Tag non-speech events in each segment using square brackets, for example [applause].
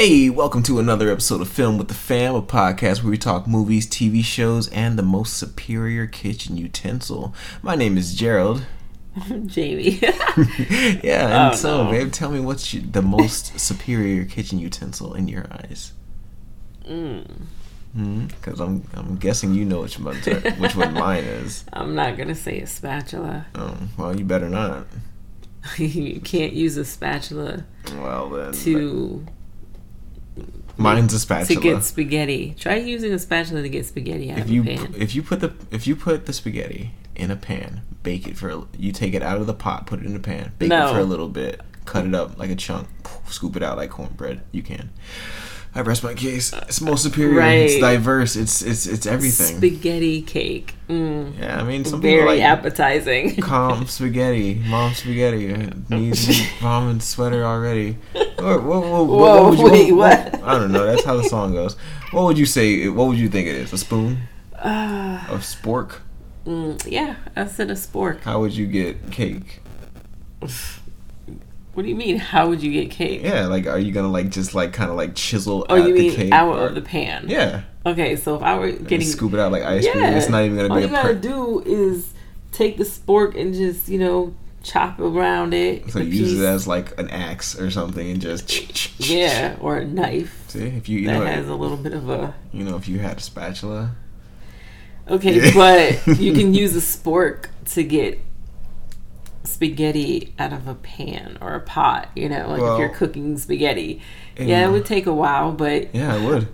Hey, welcome to another episode of Film with the Fam, a podcast where we talk movies, TV shows, and the most superior kitchen utensil. My name is Gerald. [laughs] Jamie. [laughs] [laughs] yeah, and Oh, so, no. babe, tell me what's your, the most superior kitchen utensil in your eyes? Mm. Because I'm I'm guessing you know which one which one mine is. I'm not gonna say a spatula. Oh, well, you better not. you can't use a spatula Well then, to mine's a spatula. to get spaghetti. Try using a spatula to get spaghetti out if of you a pan. if you put the if you put the spaghetti in a pan, bake it for a, you take it out of the pot, put it in a pan, bake it for a little bit, cut it up like a chunk, scoop it out like cornbread. You can. I rest my case. It's most superior. It's diverse. It's it's it's everything. Spaghetti cake. Mm. yeah, I mean some people Very like appetizing. [laughs] calm spaghetti, mom spaghetti, needs mom [laughs] sweater already. Or, what, what, what, Whoa, what would you, wait, what? I don't know. That's how the song goes. What would you say? What would you think it is? A spoon? Uh, A spork? mm, yeah, I said a spork. How would you get cake? [laughs] What do you mean? How would you get cake? Yeah, like are you gonna like just like kind of like chisel Oh, out you the mean cake? out or- of the pan? Yeah, Okay, so if I were getting scoop it out like ice cream. Yeah. It's not even gonna All be you a gotta per- do is take the spork and just, you know, chop around it. So a use it as like an axe or something and just [laughs] Yeah, or a knife See if you you that know has a little bit of a. you know if you had a spatula. Okay, Yeah. [laughs] but you can use a spork to get spaghetti out of a pan or a pot, you know, like Well, if you're cooking spaghetti. Yeah, it would take a while, but. Yeah, it would.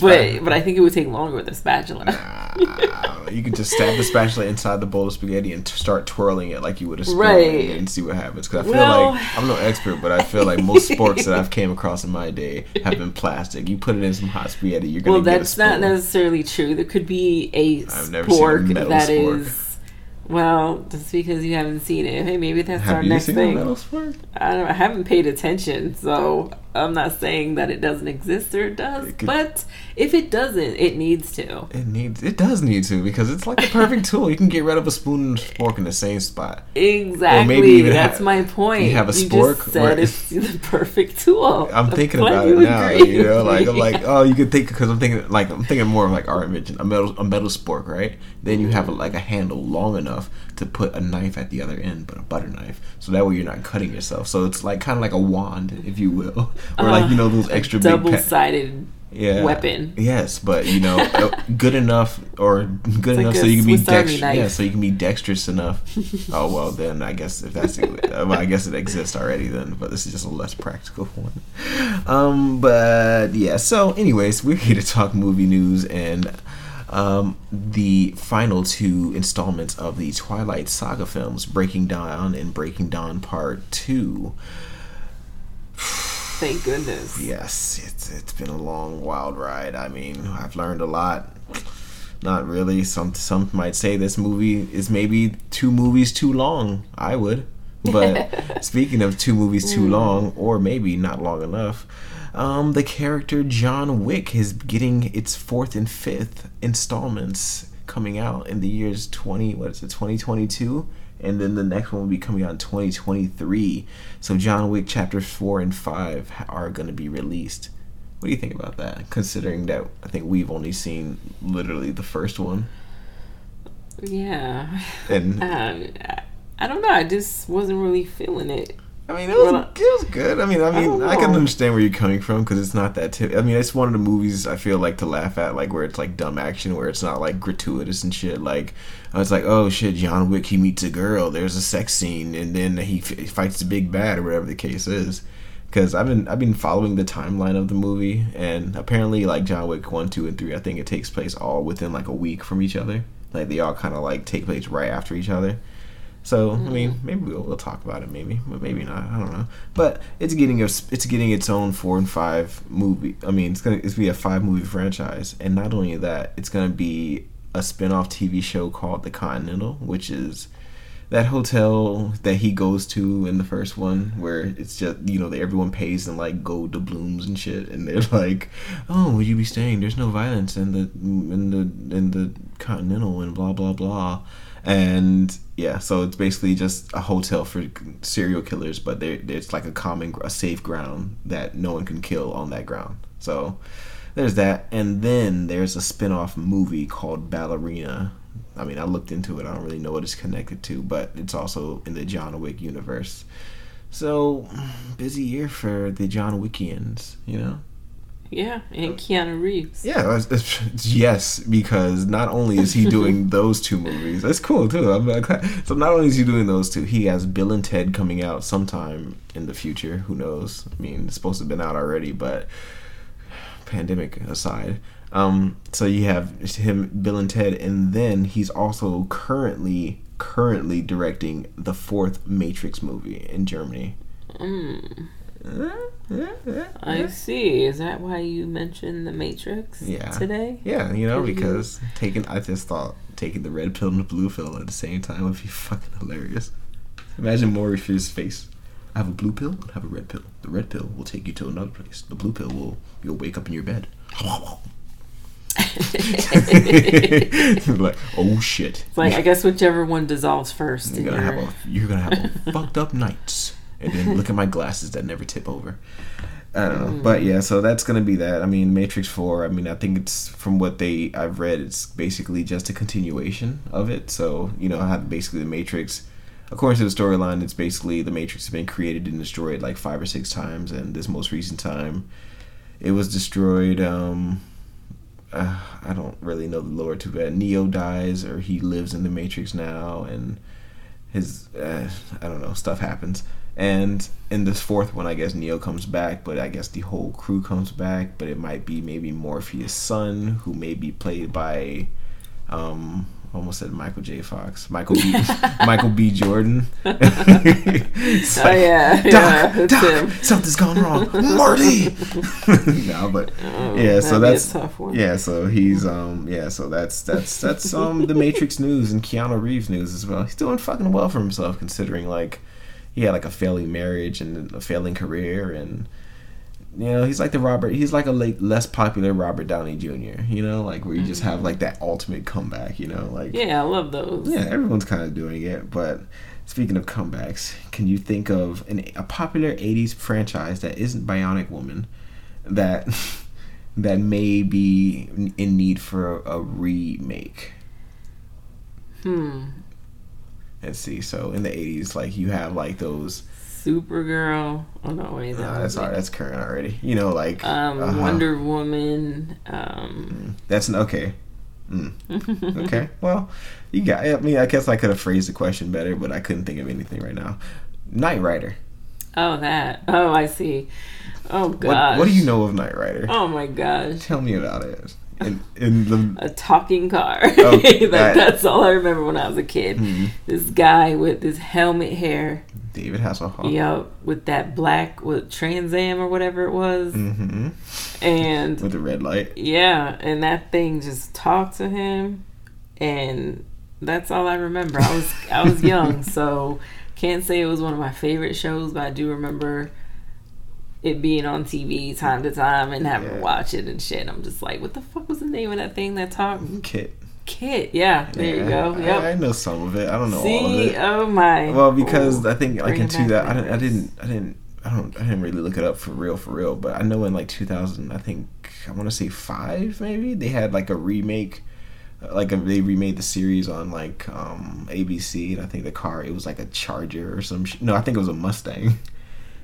But but I think it would take longer with a spatula. Ah, you could just stab the spatula inside the bowl of spaghetti and t- start twirling it like you would a spoon Right. and see what happens. Because I feel Well- like I'm no expert, but I feel like most sporks that I've [laughs] came across in my day have been plastic. You put it in some hot spaghetti, you're gonna Well, get a that's not necessarily true. There could be a I've never seen a spork metal that spork. is. Well, just because you haven't seen it, hey, maybe that's Have our next thing. I don't. I haven't paid attention, so I'm not saying that it doesn't exist or it does. It could- but if it doesn't, it needs to. It needs. It does need to because it's like the perfect [laughs] tool. You can get rid of a spoon and fork in the same spot. Exactly. Maybe even That's ha- my point. you have a just spork said it's the perfect tool. I'm thinking about it now. You know, like I'm like, oh, you could think because I'm thinking like I'm thinking more of like art invention, a metal a metal spork, right? Then you have a, like a handle long enough to put a knife at the other end, but a butter knife, so that way you're not cutting yourself. So it's like kind of like a wand, if you will, [laughs] or like you know those extra big double pa- sided yeah. weapon. Yes, but you know, [laughs] uh, good enough or good like enough a so you can be dexterous. Yeah, so you can be dexterous enough. [laughs] oh well, then I guess if that's uh, well, I guess it exists already then, but this is just a less practical one. Um, but yeah. So, anyways, we're here to talk movie news and. Um, the final two installments of the Twilight Saga films, Breaking Dawn and Breaking Dawn Part Two. Thank goodness. Yes, it's it's been a long, wild ride. I mean, I've learned a lot. Not really. Some some might say this movie is maybe two movies too long. I would. But [laughs] speaking of two movies too long, or maybe not long enough, um, the character John Wick is getting its fourth and fifth installments coming out in the years twenty. What is it? Twenty twenty two. And then the next one will be coming out in 2023. So John Wick chapters 4 and 5 are going to be released. What do you think about that? Considering that I think we've only seen literally the first one. Yeah. And [laughs] Um, I don't know. I just wasn't really feeling it. I mean, it was, Well, it was good. I mean, I mean, don't I, can understand where you're coming from because it's not that. Tip- I mean, it's one of the movies I feel like to laugh at, like where it's like dumb action, where it's not like gratuitous and shit. Like I was like, oh shit, John Wick, he meets a girl, there's a sex scene, and then he, f- fights the big bad or whatever the case is. Because I've been I've been following the timeline of the movie, and apparently like John Wick one, two, and three, I think it takes place all within like a week from each other. Like they all kind of like take place right after each other. So I mm-hmm. mean, maybe we'll, we'll talk about it, maybe, but maybe not. I don't know. But it's getting a, it's getting its own four and five movie. I mean, it's gonna it's gonna be a five movie franchise, and not only that, it's gonna be a spin off TV show called The Continental, which is that hotel that he goes to in the first one, where it's just you know everyone pays in like gold doubloons and shit, and they're [laughs] like, "Oh, would you be staying? There's no violence in the in the in the Continental and blah blah blah." And yeah, so it's basically just a hotel for serial killers, but there there's like a common a safe ground that no one can kill on that ground. So there's that, and then there's a spin-off movie called Ballerina. I mean, I looked into it. I don't really know what it's connected to, but it's also in the John Wick universe. So busy year for the John Wickians, you know. Yeah, and Keanu Reeves. Yeah, it's, it's, yes, because not only is he doing [laughs] those two movies, that's cool too. I'm like, so not only is he doing those two, he has Bill and Ted coming out sometime in the future. Who knows? I mean, it's supposed to have been out already, but pandemic aside. Um, so you have him, Bill and Ted, and then he's also currently currently directing the fourth Matrix movie in Germany. Mm. I see. Is that why you mentioned the Matrix Yeah. today? Yeah, you know, Did you- because taking I just thought taking the red pill and the blue pill at the same time would be [laughs] fucking hilarious. Imagine Morpheus' face. I have a blue pill and I have a red pill. The red pill will take you to another place. The blue pill will you'll wake up in your bed. [laughs] [laughs] like, oh shit. It's like I guess whichever one dissolves first. You're gonna your- have a you're gonna have a fucked up nights. And then look at my glasses that never tip over. I don't know, but yeah, so that's gonna be that. I mean, Matrix Four. I mean, I think it's from what they I've read, it's basically just a continuation of it. So you know, how basically the Matrix, according to the storyline, it's basically the Matrix has been created and destroyed like five or six times, and this most recent time, it was destroyed. Um, uh, I don't really know the lore too bad. Neo dies, or he lives in the Matrix now, and his uh, I don't know stuff happens. And in this fourth one, I guess Neo comes back, but I guess the whole crew comes back. But it might be maybe Morpheus' son, who may be played by, um, almost said Michael J. Fox, Michael B. [laughs] Michael B. Jordan. It's [laughs] [laughs] Oh like, yeah, yeah, Doc, it's Doc, something's gone wrong, Marty. no, but Oh, yeah, so that'd be a that's yeah, so he's um yeah, so that's that's that's um the Matrix news and Keanu Reeves news as well. He's doing fucking well for himself considering like he had like a failing marriage and a failing career and you know he's like the Robert he's like a late, less popular Robert Downey Jr. You know like where you just have like that ultimate comeback. You know like Yeah, I love those. yeah, everyone's kind of doing it. But speaking of comebacks, can you think of an, a popular '80s franchise that isn't Bionic Woman that [laughs] that may be in need for a remake? Hmm. See. So in the '80s, like you have like those. Supergirl. Oh no, wait, that Nah, that's all right, that's current already. You know, like um uh-huh. Wonder Woman. Um, That's an okay. Mm. [laughs] Okay. Well, you got. I mean, I guess I could have phrased the question better, but I couldn't think of anything right now. Knight Rider. oh that. Oh, I see. Oh What, gosh. what do you know of Knight Rider? Oh my gosh. Tell me about it. In, in the A talking car. Oh, [laughs] that, that- that's all I remember when I was a kid. Mhm. This guy with this helmet hair. David Hasselhoff. Yup, with that black with Trans Am or whatever it was, hmm and With the red light. yeah, and that thing just talked to him, and that's all I remember. I was I was young, [laughs] so can't say it was one of my favorite shows, but I do remember it being on TV time to time and having Yeah. to watch it and shit. I'm just like, what the fuck was the name of that thing that talked? KITT. KITT, yeah, there you go. I, Yep. I know some of it. I don't know all of it. oh my. Well, because Ooh. I think like in two that I didn't, I didn't I didn't I don't I didn't really look it up for real for real, but I know in like 2000 I think I want to say five maybe they had like a remake. uh, Like a, they remade the series on like um, ABC, and I think the car it was like a Charger or some. Sh- no, I think it was a Mustang, [laughs]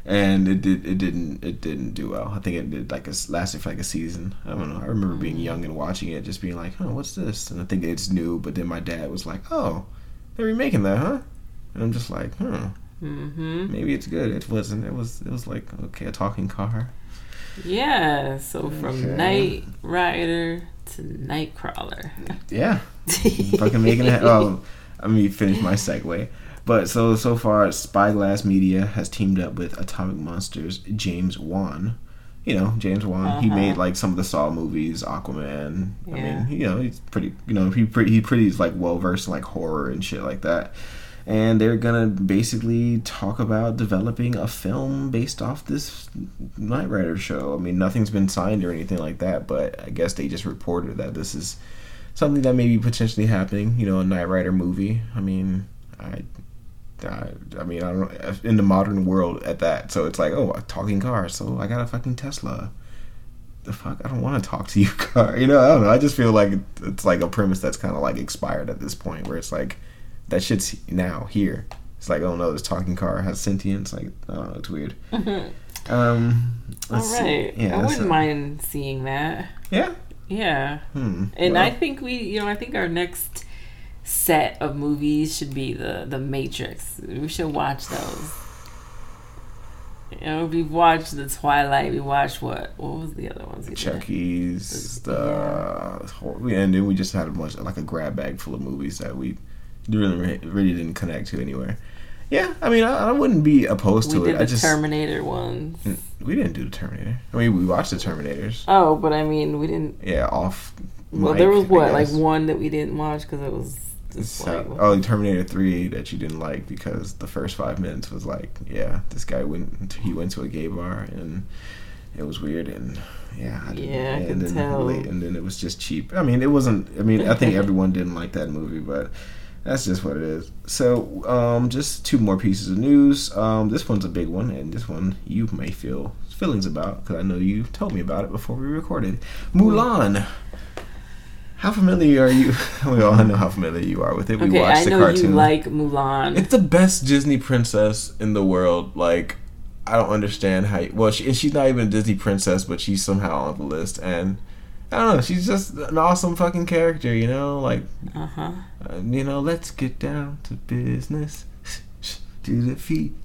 and it did it didn't it didn't do well. I think it did like a s- lasted for like a season. I don't know. I remember being young and watching it, just being like, "Oh, what's this?" And I think it's new. But then my dad was like, "Oh, they're remaking that, huh?" And I'm just like, "Hmm, Mm-hmm. maybe it's good." It wasn't. It was. It was like okay, a talking car. Yeah, so from Okay. Knight Rider to Nightcrawler. Yeah, [laughs] fucking making it. Oh, let me finish my segue. But so so far, Spyglass Media has teamed up with Atomic Monsters James Wan. You know James Wan. He Uh-huh. made like some of the Saw movies, Aquaman. I mean, you know, he's pretty. You know, he pretty he pretty is like well versed in like horror and shit like that. And they're gonna basically talk about developing a film based off this Knight Rider show. I mean, nothing's been signed or anything like that, but I guess they just reported that this is something that may be potentially happening. You know, a Knight Rider movie. I mean, I. I, I mean, I don't in the modern world at that. So it's like, oh, a talking car. So I got a fucking Tesla. The fuck, I don't want to talk to you, [laughs] car. You know, I don't know. I just feel like it's like a premise that's kind of like expired at this point, where it's like that shit's now here. It's like, oh no, this talking car has sentience. Like, I don't know, it's weird. [laughs] Um, All let's see. Yeah, I wouldn't a- mind seeing that. Yeah. Yeah. Hmm. And Well, I think we, you know, I think our next set of movies should be the the Matrix. We should watch those. You know, we've watched the Twilight. We watched what? What was the other ones? we? Chucky's, the Yeah. and then we just had a bunch like a grab bag full of movies that we really really didn't connect to anywhere. Yeah, I mean, I, I wouldn't be opposed We to it. the I just Terminator ones. Mm, we didn't do the Terminator. I mean, we watched the Terminators. Oh, but I mean, we didn't. Yeah, off. Well, mic, there was what, like one that we didn't watch because it was So- oh, Terminator Three that you didn't like because the first five minutes was like, yeah, this guy went he went to a gay bar and it was weird and yeah, I didn't, Yeah, I and can then tell. and then it was just cheap. I mean, it wasn't. I mean, I think [laughs] everyone didn't like that movie, but that's just what it is. So, um, just two more pieces of news. Um, this one's a big one, and this one you may feel feelings about because I know you told me about it before we recorded. Mulan. How familiar are you? [laughs] we all know how familiar you are with it. We okay, watched I the know cartoon. you like Mulan. It's the best Disney princess in the world. Like, I don't understand how. You, well, she, and she's not even a Disney princess, but she's somehow on the list. And I don't know. She's just an awesome fucking character. You know, like, Uh huh. uh, you know, let's get down to business. [laughs] Do the feet,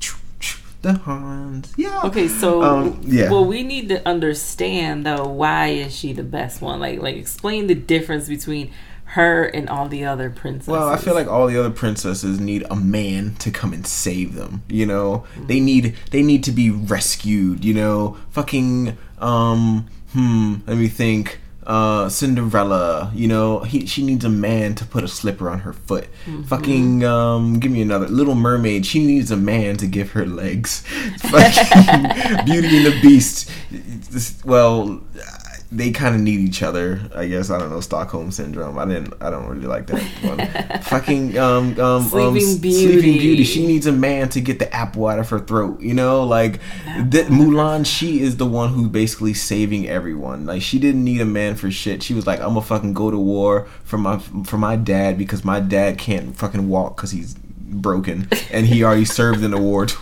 the horns. Yeah. Okay, so Um, yeah. well, we need to understand though why is she the best one? Like, like explain the difference between her and all the other princesses. Well, I feel like all the other princesses need a man to come and save them. You know, they need they need to be rescued. You know, fucking um hmm. Let me think. Uh, Cinderella. You know, he she needs a man to put a slipper on her foot. Fucking um, give me another. Little Mermaid. She needs a man to give her legs. [laughs] Fucking Beauty and the Beast. Well, they kind of need each other. I guess I don't know Stockholm syndrome. I didn't. I don't really like that one. [laughs] Fucking um um Sleeping um, Beauty. Sleeping Beauty. She needs a man to get the apple out of her throat. You know, like that Mulan. She is the one who's basically saving everyone. Like she didn't need a man for shit. She was like, I'm gonna fucking go to war for my for my dad because my dad can't fucking walk because he's broken and he already served in a war. [laughs]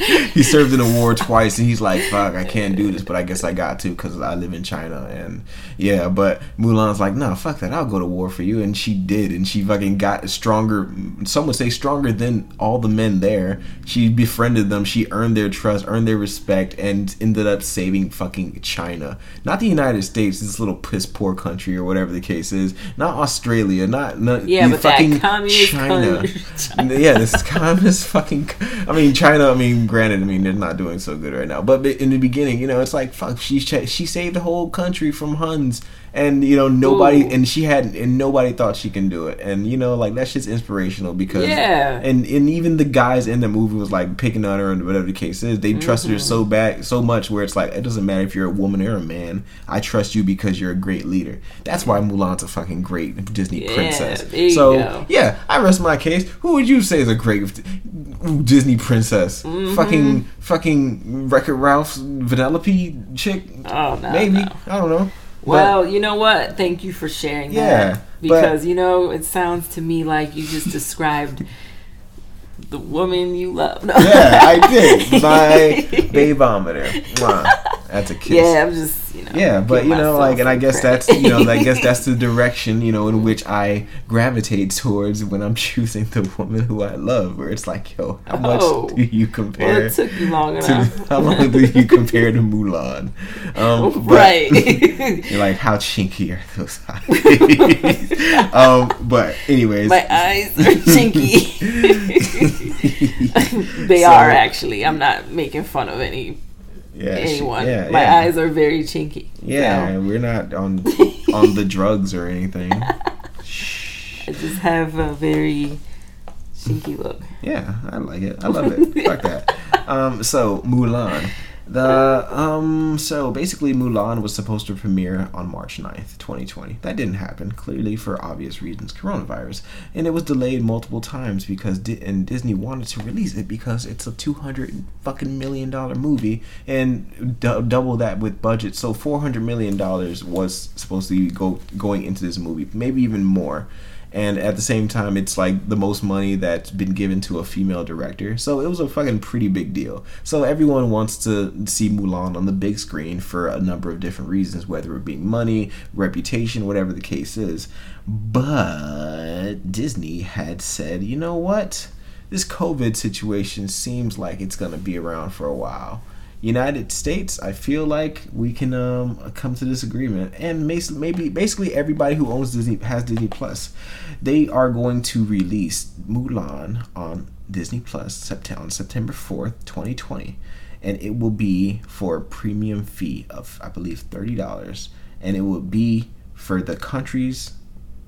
[laughs] he served in a war twice and he's like, fuck, I can't do this, but I guess I got to because I live in China and yeah. But Mulan's like, nah, fuck that, I'll go to war for you, and she did, and she fucking got stronger. Some would say stronger than all the men there. She befriended them. She earned their trust, earned their respect, and ended up saving fucking China, not the United States, this little piss poor country or whatever the case is, not Australia, not, not Yeah, the but that communist China. country- [laughs] yeah, this [laughs] communist fucking. I mean, China. I mean, granted, I mean they're not doing so good right now, but in the beginning, you know, it's like fuck. She she saved the whole country from Huns, and you know nobody, Ooh. and she had, and nobody thought she can do it, and you know, like that's just inspirational because Yeah. and and even the guys in the movie was like picking on her and whatever the case is, they trusted her Mm-hmm. so bad, so much where it's like it doesn't matter if you're a woman or a man, I trust you because you're a great leader. That's why Mulan's a fucking great Disney Yeah, princess. so go. yeah, I rest my case. Who would you say is a great Disney princess? Mm-hmm. Fucking fucking Wreck-It Ralph's Vanellope chick? Oh no, Maybe no. I don't know. Well, you know what? Thank you for sharing Yeah, that. Because you know, it sounds to me like you just described the woman you love. No. Yeah, I did. [laughs] My babometer. Mwah. That's a kiss. Yeah, I'm just you know. Yeah, but you know, like, and I guess credit. that's you know, I guess that's the [laughs] direction you know in which I gravitate towards when I'm [laughs] choosing the woman who I love. Where it's like, yo, how much Oh. do you Well, compare? it took you long to, enough. [laughs] how long do you compare to Mulan? Um, but- right. You're like, how chinky are those eyes? um, but anyways, My eyes are chinky. they So- are actually. I'm not making fun of any yeah, she- yeah, My yeah. eyes are very chinky. Yeah, So, we're not on [laughs] on the drugs or anything. [laughs] I just have a very chinky look. Yeah, I like it. I love it. Fuck that. [laughs] Um, so Mulan. The um so basically Mulan was supposed to premiere on March 9th, 2020. That didn't happen, clearly for obvious reasons, coronavirus. And it was delayed multiple times because Di- and Disney wanted to release it because it's a 200 fucking million dollar movie and d- double that with budget. So 400 million dollars was supposed to go going into this movie, maybe even more and at the same time it's like the most money that's been given to a female director. So it was a fucking pretty big deal. So everyone wants to see mulan on the big screen for a number of different reasons whether it being money reputation whatever the case is. But disney had said you know what? This covid situation seems like it's going to be around for a while United States, I feel like we can um, come to this agreement, and maybe basically everybody who owns Disney has Disney Plus, they are going to release Mulan on Disney Plus on September fourth, twenty twenty, and it will be for a premium fee of I believe thirty dollars, and it will be for the countries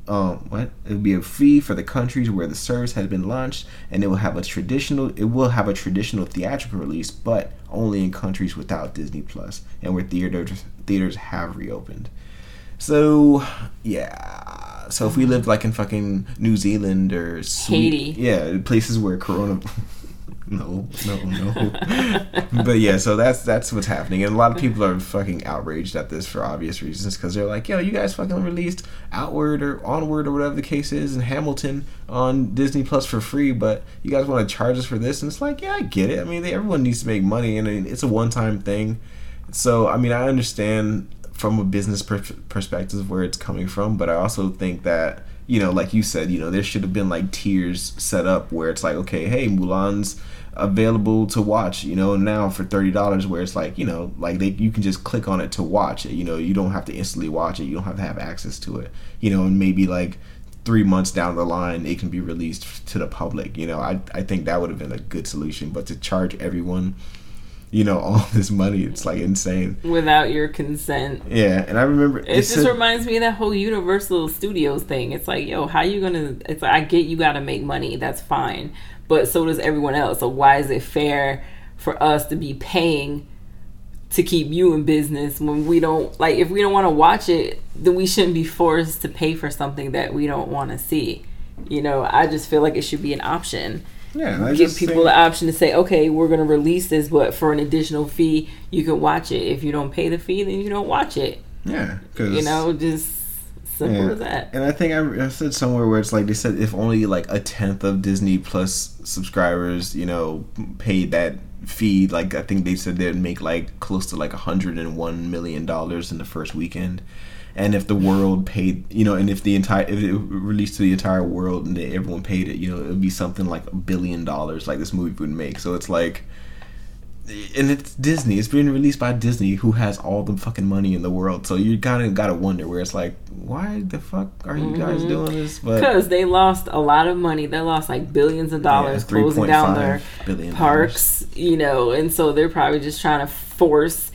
um, what? It will be a fee for the countries where the service has been launched, and it will have a traditional it will have a traditional theatrical release, but only in countries without Disney Plus and where theaters theaters have reopened. So yeah, so if we lived like in fucking New Zealand or Haiti, yeah, places where Corona no, no, no. but yeah, so that's that's what's happening, and a lot of people are fucking outraged at this for obvious reasons because they're like, "Yo, you guys fucking released Outward or Onward or whatever the case is, and Hamilton on Disney Plus for free, but you guys want to charge us for this?" And it's like, yeah, I get it. I mean, they, everyone needs to make money, and it's a one-time thing. So, I mean, I understand from a business per- perspective where it's coming from, but I also think that you know, like you said, you know, there should have been like tiers set up where it's like, okay, hey, Mulan's available to watch, you know, now for thirty dollars where it's like, you know, like they you can just click on it to watch it. You know, you don't have to instantly watch it, you don't have to have access to it. You know, and maybe like three months down the line it can be released to the public. You know, I I think that would have been a good solution. But to charge everyone you know [laughs] all this money it's like insane without your consent yeah and i remember it just said, reminds me of that whole universal studios thing it's like yo how you gonna it's like i get you gotta make money that's fine but so does everyone else. So why is it fair for us to be paying to keep you in business when we don't like if we don't want to watch it, then we shouldn't be forced to pay for something that we don't want to see. You know, I just feel like it should be an option. Yeah, I give people the option to say, okay, we're going to release this, but for an additional fee, you can watch it. If you don't pay the fee, then you don't watch it. Yeah, because you know, just Simple as that. And I think I, I, said somewhere where it's like they said if only like a tenth of Disney Plus subscribers, you know, paid that fee, like I think they said they'd make like close to like a hundred and one million dollars in the first weekend. And if the world paid, you know, and if the entire if it released to the entire world and everyone paid it, you know, it would be something like a billion dollars, like this movie would make. So it's like and it's Disney. It's being released by Disney, who has all the fucking money in the world. So you kind of gotta wonder where it's like, why the fuck are you guys mm-hmm. doing this? Because they lost a lot of money. They lost like billions of dollars yeah, closing down their parks, you know, and so they're probably just trying to force.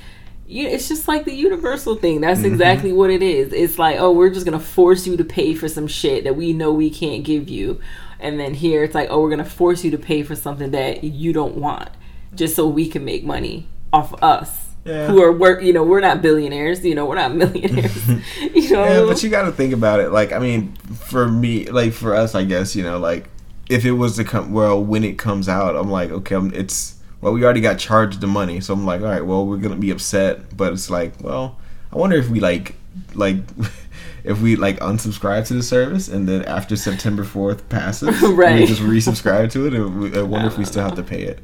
You, it's just like the universal thing. That's mm-hmm. exactly what it is. It's like, oh, we're just gonna force you to pay for some shit that we know we can't give you, and then here it's like, oh, we're gonna force you to pay for something that you don't want just so we can make money off us. Yeah. Who are work? You know, we're not billionaires. You know, we're not [laughs] millionaires. [laughs] you know. Yeah, but you got to think about it. Like, I mean, for me, like for us, I guess you know, like if it was to come, well, when it comes out, I'm like, okay, I'm, it's well, we already got charged the money, so I'm like, all right, well, we're gonna be upset, but it's like, well, I wonder if we like, like. [laughs] if we like unsubscribe to the service and then after September 4th passes, right. we just resubscribe to it and we, I wonder I if we still know. have to pay it.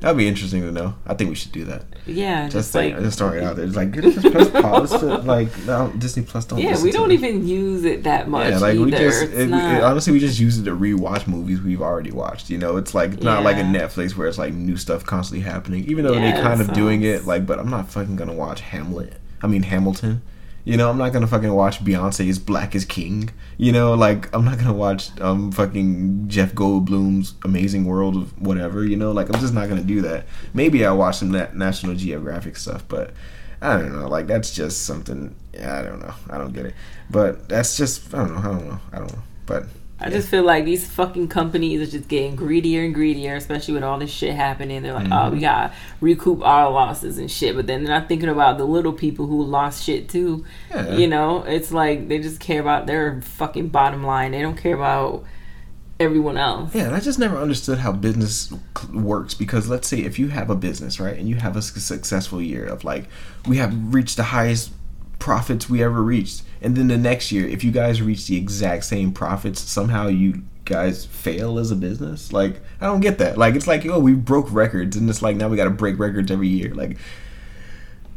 That'd be interesting to know. I think we should do that. Yeah, just, just like just throwing it out there. It's like Disney Plus pause. [laughs] like no, Disney Plus don't. Yeah, we don't even use it that much. Yeah, like either. we just it, not... it, honestly we just use it to rewatch movies we've already watched. You know, it's like not like a Netflix where it's like new stuff constantly happening. Even though yeah, they're kind of sounds... doing it, like, but I'm not fucking gonna watch Hamlet. I mean Hamilton. You know, I'm not gonna fucking watch Beyonce's Black is King. You know, like I'm not gonna watch um fucking Jeff Goldblum's Amazing World of whatever. You know, like I'm just not gonna do that. Maybe I'll watch some National Geographic stuff, but I don't know. Like that's just something. I don't know. I don't get it. But that's just I don't know. I don't know. I don't know. But I just feel like these fucking companies are just getting greedier and greedier, especially with all this shit happening. They're like, oh, we mm-hmm. got to recoup our losses and shit, but then they're not thinking about the little people who lost shit too. Yeah. You know, it's like they just care about their fucking bottom line. They don't care about everyone else. Yeah, and I just never understood how business works because let's say if you have a business, right, and you have a successful year of like, we have reached the highest profits we ever reached, and then the next year, if you guys reach the exact same profits, somehow you guys fail as a business. Like, I don't get that. Like, it's like, oh, we broke records, and it's like now we got to break records every year. Like,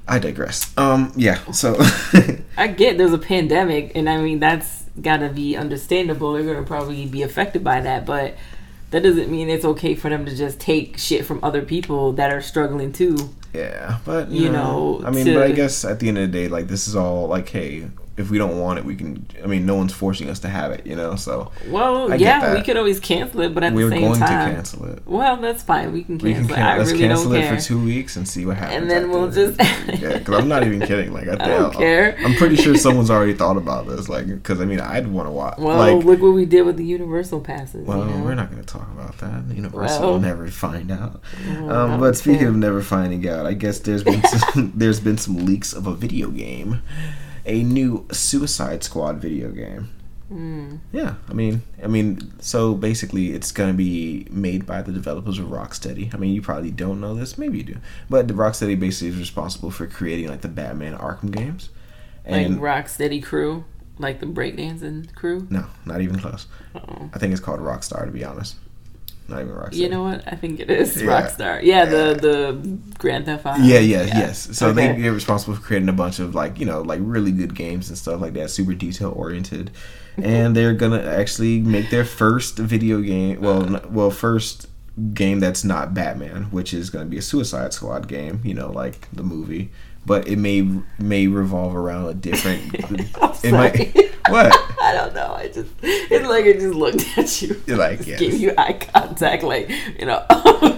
I digress. Um, yeah. So, [laughs] I get there's a pandemic, and I mean that's gotta be understandable. They're gonna probably be affected by that, but that doesn't mean it's okay for them to just take shit from other people that are struggling too. Yeah, but you, You know, know, I mean, to- but I guess at the end of the day, like this is all like, hey, if we don't want it, we can. I mean, no one's forcing us to have it, you know. So Well, yeah, we could always cancel it, but at we're the same going time, to cancel it. well, that's fine. We can We cancel can it. can- I let's really cancel it care. for two weeks and see what happens. And then we'll just- [laughs] yeah, because I'm not even kidding. Like I, [laughs] I don't think- care. I'm pretty sure [laughs] someone's already thought about this. Like, because I mean, I'd want to watch. well, like, look what we did with the universal passes. well, you know? we're not going to talk about that. The Universal Well. will never find out. I Um, but speaking of never finding out, I guess there's been some, there's been some leaks of a video game, a new Suicide Squad video game. Mm. Yeah, I mean, I mean, so basically, it's gonna be made by the developers of Rocksteady. I mean, you probably don't know this, maybe you do, but the Rocksteady basically is responsible for creating like the Batman Arkham games. And like Rocksteady crew, like the breakdancing crew. no, not even close. Oh. I think it's called Rockstar to be honest. Not even Rocksteady. You know what? I think it is Yeah. Rockstar. Yeah, the the Grand Theft Auto. Yeah, yeah, yes. So Okay. they get responsible for creating a bunch of like you know like really good games and stuff like that, super detail oriented, mm-hmm. and they're gonna actually make their first video game. Well, n- well, first game that's not Batman, which is gonna be a Suicide Squad game. You know, like the movie, but it may may revolve around a different. [laughs] It might [laughs] what [laughs] I don't know. I just it's like I just looked at you. You're like, yes. gave you eye contact, like you know.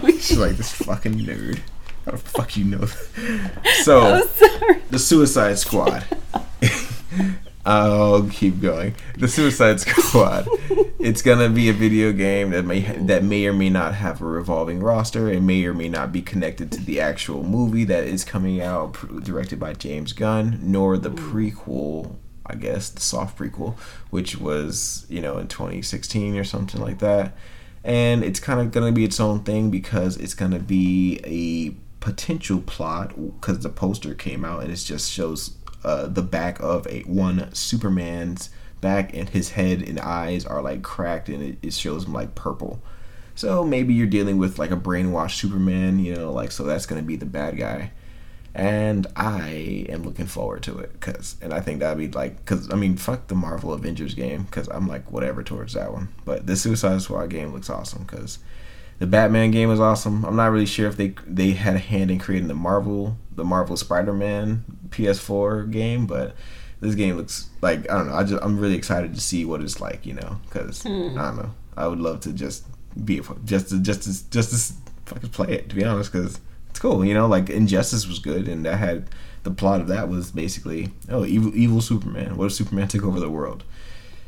She's like this fucking nerd. How the fuck you know? So. The Suicide Squad. I'll keep going. The Suicide [laughs] Squad. It's gonna be a video game that may that may or may not have a revolving roster. It may or may not be connected to the actual movie that is coming out, pr- directed by James Gunn, nor the prequel. I guess the soft prequel, which was you know in 2016 or something like that. And it's kind of gonna be its own thing because it's gonna be a potential plot because the poster came out and it just shows uh, the back of a one Superman's back and his head and eyes are like cracked and it, it shows him like purple. So maybe you're dealing with like a brainwashed Superman, you know, like so that's gonna be the bad guy. And I am looking forward to it because, and I think that'd be like, because I mean, fuck the Marvel Avengers game because I'm like whatever towards that one. But the Suicide Squad game looks awesome because the Batman game is awesome. I'm not really sure if they they had a hand in creating the Marvel the Marvel Spider-Man PS4 game, but this game looks like I don't know. I just I'm really excited to see what it's like, you know, because hmm. I don't know. I would love to just be just to just to, just to fucking play it to be honest, because it's cool, you know. Like Injustice was good, and that had the plot of that was basically oh evil evil Superman. What if Superman took over the world?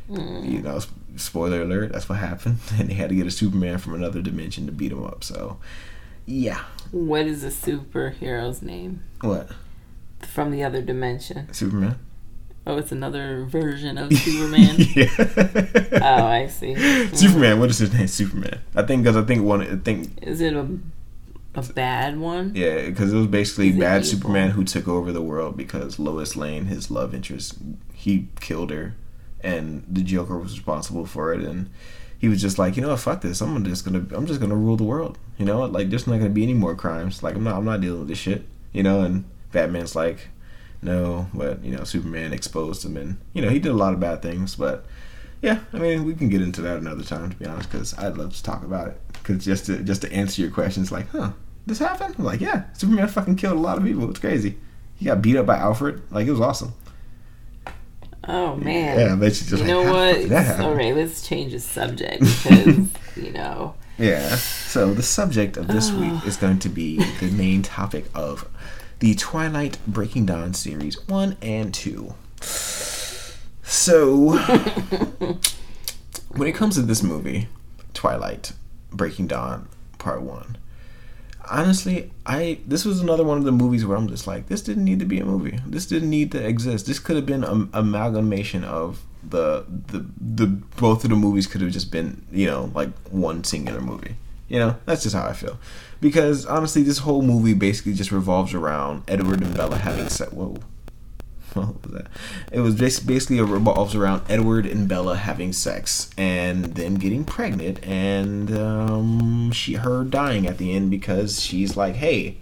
Hmm. You know, spoiler alert. That's what happened, [laughs] and they had to get a Superman from another dimension to beat him up. So, yeah. What is a superhero's name What from the other dimension? Superman? Oh, it's another version of Superman. [laughs] yeah. oh, I see. Superman. What is his name? Superman. I think because I think one. I think Is it a a bad one? yeah, because it was basically Is bad? Superman who took over the world because Lois Lane, his love interest, he killed her, and the Joker was responsible for it, and he was just like, you know what, fuck this. I'm just gonna, I'm just gonna rule the world. You know, like there's not gonna be any more crimes. Like I'm not, I'm not dealing with this shit. You know, and Batman's like, no, but you know, Superman exposed him, and you know, he did a lot of bad things, but. Yeah, I mean, we can get into that another time, to be honest, because I'd love to talk about it. Because just to just to answer your questions, like, huh, this happened? I'm like, yeah, Superman fucking killed a lot of people. It's crazy. He got beat up by Alfred. Like, it was awesome. Oh man. Yeah, but you just You know what? All right, let's change the subject because [laughs] you know. Yeah. So the subject of this week [sighs] is going to be the main topic of the Twilight Breaking Dawn series one and two. So [laughs] when it comes to this movie, Twilight, Breaking Dawn, Part One. Honestly, I this was another one of the movies where I'm just like, this didn't need to be a movie. This didn't need to exist. This could have been an amalgamation of the the the both of the movies could have just been you know like one singular movie. You know, that's just how I feel. Because honestly, this whole movie basically just revolves around Edward and Bella having sex. Whoa. [laughs] What was that? It was just basically it revolves around Edward and Bella having sex and them getting pregnant and um, she her dying at the end because she's like, hey,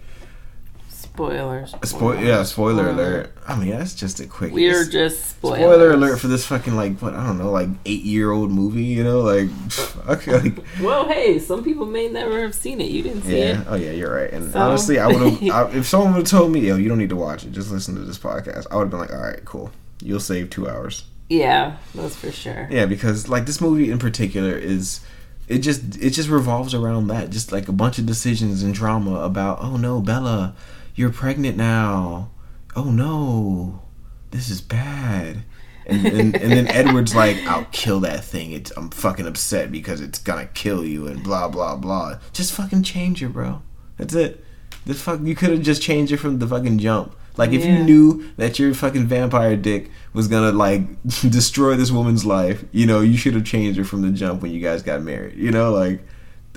Spoilers. Spoil- yeah, spoiler alert. I mean, that's just a quick. We're just spoilers. spoiler alert for this fucking like what I don't know like eight year old movie. You know, like [laughs] okay, like [laughs] Well, hey, some people may never have seen it. You didn't see yeah. it. Oh yeah, you're right. And So- honestly, I would have [laughs] if someone would have told me, yo, you don't need to watch it. Just listen to this podcast. I would have been like, all right, cool. You'll save two hours. Yeah, that's for sure. Yeah, because like this movie in particular is it just it just revolves around that. Just like a bunch of decisions and drama about, oh no, Bella, you're pregnant now. Oh no. This is bad. And, and, and then Edward's like, I'll kill that thing. It's I'm fucking upset because it's gonna kill you and blah blah blah. Just fucking change it, bro. That's it. The fuck you could have just changed it from the fucking jump. Like if you knew that your fucking vampire dick was gonna like [laughs] destroy this woman's life, you know, you should have changed her from the jump when you guys got married. You know, like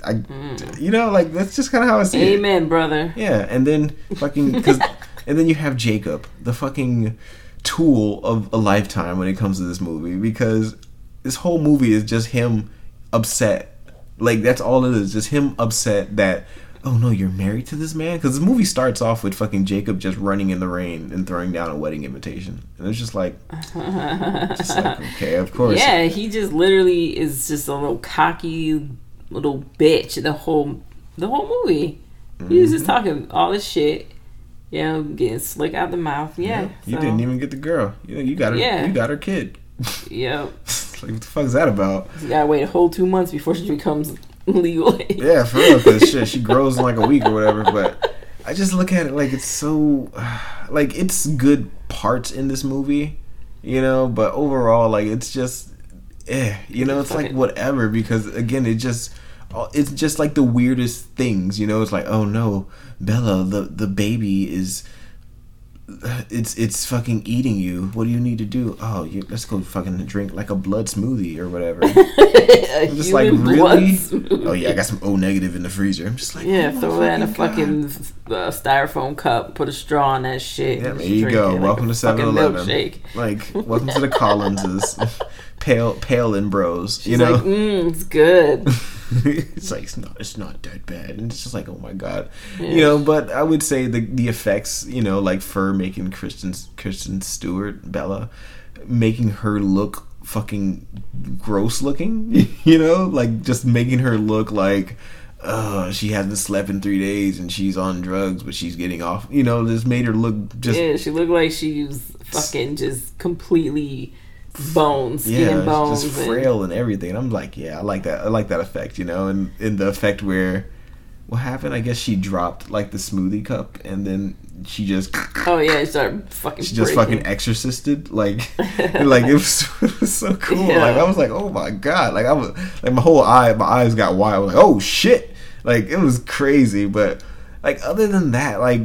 I, mm. you know, like that's just kind of how I see it. Amen, brother. Yeah, and then fucking cause, [laughs] and then you have Jacob, the fucking tool of a lifetime when it comes to this movie because this whole movie is just him upset. Like that's all it is, just him upset that oh no, you're married to this man because the movie starts off with fucking Jacob just running in the rain and throwing down a wedding invitation, and it's just like, just like [laughs] okay, of course, Yeah, he just literally is just a little cocky little bitch. The whole the whole movie, he was just Mm-hmm. talking all this shit. You know, getting slick out the mouth. Yeah, you so, didn't even get the girl. You know, you got her. Yeah. You got her kid. [laughs] Yep. [laughs] like what the fuck is that about? You gotta wait a whole two months before she becomes [laughs] legal. Yeah, for real, because shit, she grows in like a week or whatever. But I just look at it like it's so, [sighs] like it's good parts in this movie, you know. But overall, like it's just, eh, you know, it's like whatever. Because again, it just, uh, it's just like the weirdest things, you know. It's like, oh no, Bella, the the baby is. It's it's fucking eating you. What do you need to do? Oh, you, let's go fucking drink like a blood smoothie or whatever. [laughs] I'm just like really. Oh yeah, I got some O negative in the freezer. I'm just like Yeah, oh throw that in a fucking uh, styrofoam cup. Put a straw in that shit. Yeah, there you go. it welcome a to fucking 7-Eleven. Like welcome to the Collinses, [laughs] [laughs] pale pale and bros. She's you know, like, mm, it's good. [laughs] it's like it's not it's not that bad, and it's just like oh my god, you know. But I would say the the effects, you know, like fur making Kristen Kristen Stewart Bella, making her look fucking gross looking, [laughs] you know, like just making her look like. Uh, she hasn't slept in three days and she's on drugs, but she's getting off. You know, this made her look just yeah, she looked like she was fucking just completely bones, skin yeah, and bones. just and- frail and everything. And I'm like, yeah, I like that. I like that effect, you know, and in the effect where what happened? I guess she dropped like the smoothie cup, and then she just oh yeah, she started fucking. she just breaking. fucking exorcisted, like [laughs] like it was, [laughs] it was so cool. Yeah. Like I was like, oh my god, like I was like my whole eye, my eyes got wide. I was like, oh shit, like it was crazy. But like other than that, like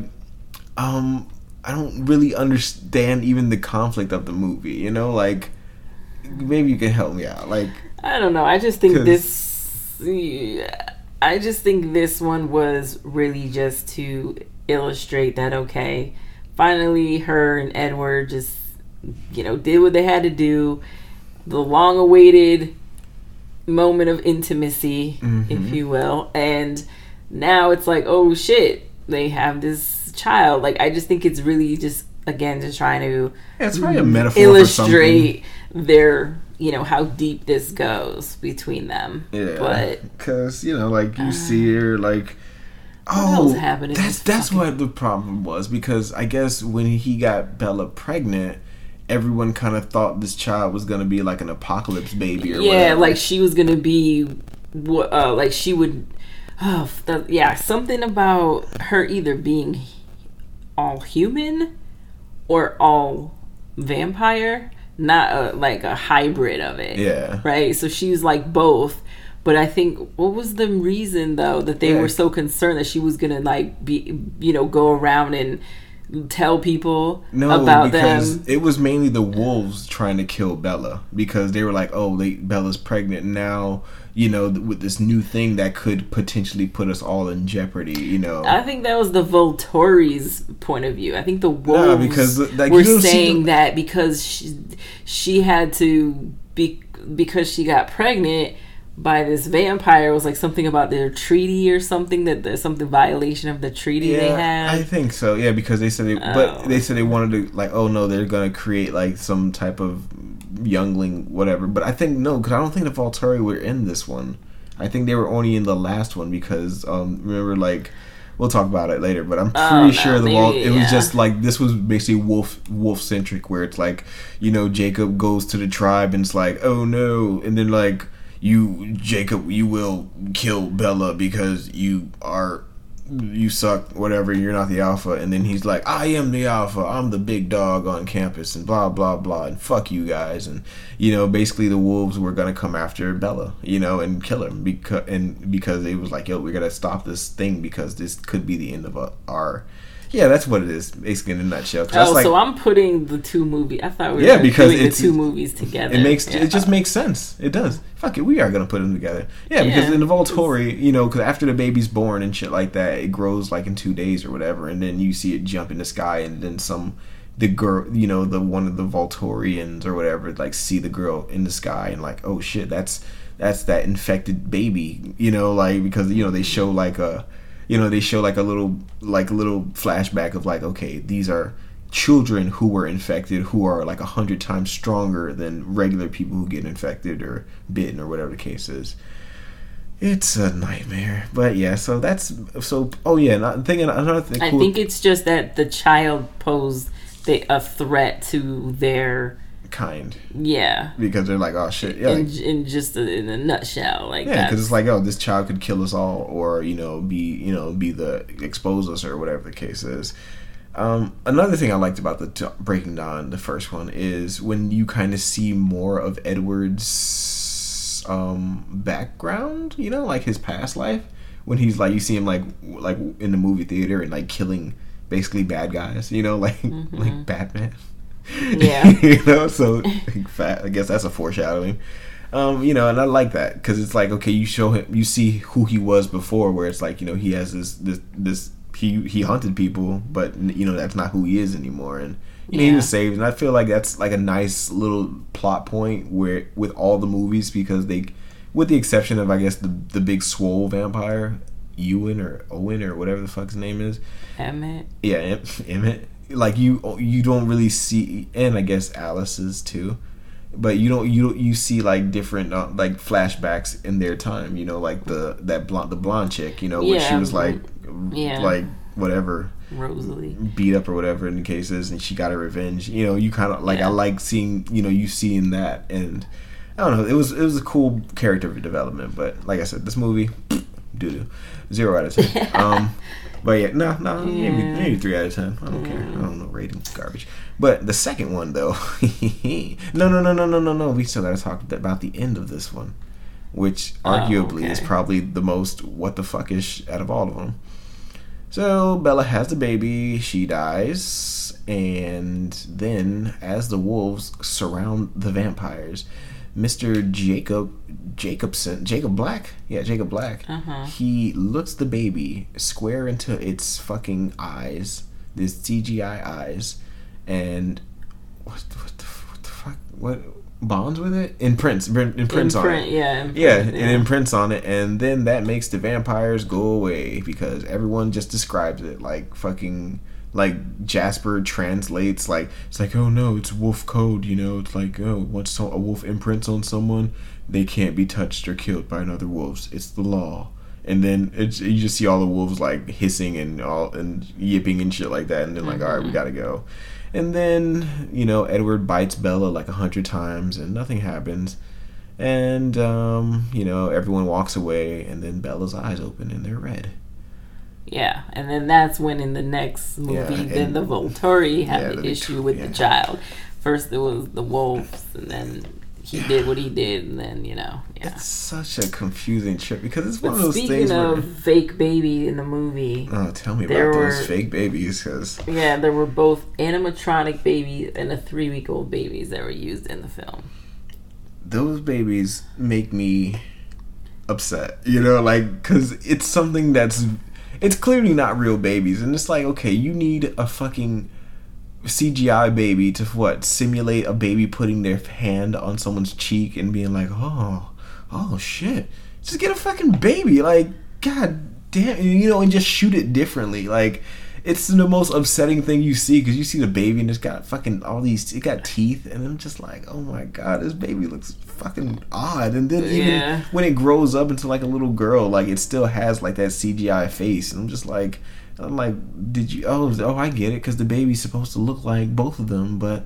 um, I don't really understand even the conflict of the movie. You know, like maybe you can help me out. Like I don't know. I just think this. I just think this one was really just to illustrate that okay, finally her and Edward just you know did what they had to do. The long-awaited moment of intimacy, if mm-hmm. you will, and now it's like oh shit, they have this child. Like I just think it's really just again just trying to yeah, it's probably a metaphor illustrate their you know how deep this goes between them. Yeah, but because you know, like you see her, like oh, that's that's fucking- what the problem was because I guess when he got Bella pregnant, everyone kind of thought this child was gonna be like an apocalypse baby or yeah whatever. like she was gonna be uh, like she would oh, the, yeah something about her either being all human or all vampire not a, like a hybrid of it. Yeah. Right. So she was like both. But I think what was the reason though that they Yeah. were so concerned that she was gonna like be you know go around and tell people No, about because them? it was mainly the wolves trying to kill Bella because they were like, "Oh, they, Bella's pregnant now." You know, th- with this new thing that could potentially put us all in jeopardy. You know, I think that was the Volturi's point of view. I think the wolves No, because, like, were saying the- that because she, she had to be because she got pregnant by this vampire it was like something about their treaty or something that there's something violation of the treaty they had. I think so. Yeah, because they said, they, but Oh. they said they wanted to like, oh no, they're gonna create like some type of youngling, whatever. But I think no, because I don't think the Volturi were in this one. I think they were only in the last one because um, remember like. We'll talk about it later, but I'm pretty Oh, no, sure the maybe, it was just like this was basically wolf wolf centric, where it's like you know Jacob goes to the tribe and it's like oh no, and then like you Jacob you will kill Bella because you are you suck, whatever, you're not the alpha. And then he's like, I am the alpha. I'm the big dog on campus, and blah, blah, blah, and fuck you guys. And, you know, basically the wolves were going to come after Bella, you know, and kill him. Because, and because it was like, yo, we got to stop this thing because this could be the end of uh, our. Yeah, that's what it is, basically, in a nutshell. oh, like, so I'm putting the two movies. I thought we were Yeah, yeah, because putting the two movies together. it makes Yeah. it just makes sense. It does. Fuck it, we are gonna put them together. Yeah, because in the Volturi, you know, because after the baby's born and shit like that, it grows like in two days or whatever, and then you see it jump in the sky, and then some the girl, you know, the one of the Volturians or whatever, like see the girl in the sky and like, oh shit, that's that's that infected baby, you know, like because you know they show like a, you know, they show like a little like a little flashback of like, okay, these are children who were infected who are like a hundred times stronger than regular people who get infected or bitten or whatever the case is. It's a nightmare, but yeah. So that's so. Oh yeah, not thinking another thing. I cool- think it's just that the child posed the, a threat to their kind yeah. because they're like, oh shit, yeah, in, like- in just a, in a nutshell, like yeah, because it's like, oh, this child could kill us all, or you know, be you know, be the expose us or whatever the case is. Um, another thing I liked about the t- Breaking Dawn, the first one, is when you kind of see more of Edward's um, background. You know, like his past life. When he's like, you see him like like in the movie theater and like killing basically bad guys. You know, [laughs] like like Batman. Yeah. [laughs] you know, so fat, I guess that's a foreshadowing. Um, you know, and I like that because it's like okay, you show him, you see who he was before, where it's like you know he has this this this he he hunted people, but you know that's not who he is anymore, and you know, he was saved, and I feel like that's like a nice little plot point where with all the movies because they, with the exception of I guess the the big swole vampire, Ewan or Owen or whatever the fuck his name is, Emmett. yeah, Em- Emmett. Like you, you don't really see, and I guess Alice's too, but you don't you you see like different uh, like flashbacks in their time. You know, like the that blonde the blonde chick. You know, when she was like, yeah. like whatever Rosalie. beat up or whatever in the cases, and she got her revenge. You know, you kind of like Yeah. I like seeing you know you seeing that, and I don't know, it was it was a cool character development. But like I said, this movie, [sniffs] doo doo, zero out of ten. [laughs] um, but yeah, no, no, maybe Yeah. maybe three out of ten. I don't care. I don't know, rating garbage. But the second one though, [laughs] no, no, no, no, no, no, no. We still got to talk about the end of this one, which Oh, arguably is probably the most what the fuck ish out of all of them. So Bella has the baby, she dies, and then as the wolves surround the vampires, Mr. Jacob Jacobson, Jacob Black, yeah, Jacob Black, Uh-huh. he looks the baby square into its fucking eyes, these CGI eyes, and what, what the what the fuck what bonds with it imprints imprints on it. Imprint, yeah. imprint, Yeah, it imprints on it, and then that makes the vampires go away because everyone just describes it like fucking like Jasper translates like it's like oh no it's wolf code you know? It's like oh once so- a wolf imprints on someone? They can't be touched or killed by another wolves. It's the law. And then it's you just see all the wolves like hissing and all and yipping and shit like that and then like all right we gotta go. And then you know Edward bites Bella like a hundred times and nothing happens. And um, you know everyone walks away and then bella's eyes open and they're red Yeah, and then that's when in the next movie, Yeah, then the Volturi have Yeah, the the- issue with yeah. the child. first it was the wolves, and then he did what he did, and then you know, yeah. It's such a confusing trip because it's one But of those speaking things of where. fake baby in the movie, Oh, tell me about those fake babies, because yeah, there were both animatronic babies and a three week old babies that were used in the film. those babies make me upset. You know, like because it's something that's it's clearly not real babies, and it's like okay, you need a fucking CGI baby to what simulate a baby putting their hand on someone's cheek and being like, oh, oh shit, just get a fucking baby, like god damn, you know, and just shoot it differently, like. It's the most upsetting thing you see because you see the baby and it's got fucking all these. It got teeth, and I'm just like, oh my god, this baby looks fucking odd. And then even Yeah. when it grows up into like a little girl, like it still has like that CGI face, and I'm just like, I'm like, did you? Oh, oh, I get it, because the baby's supposed to look like both of them, but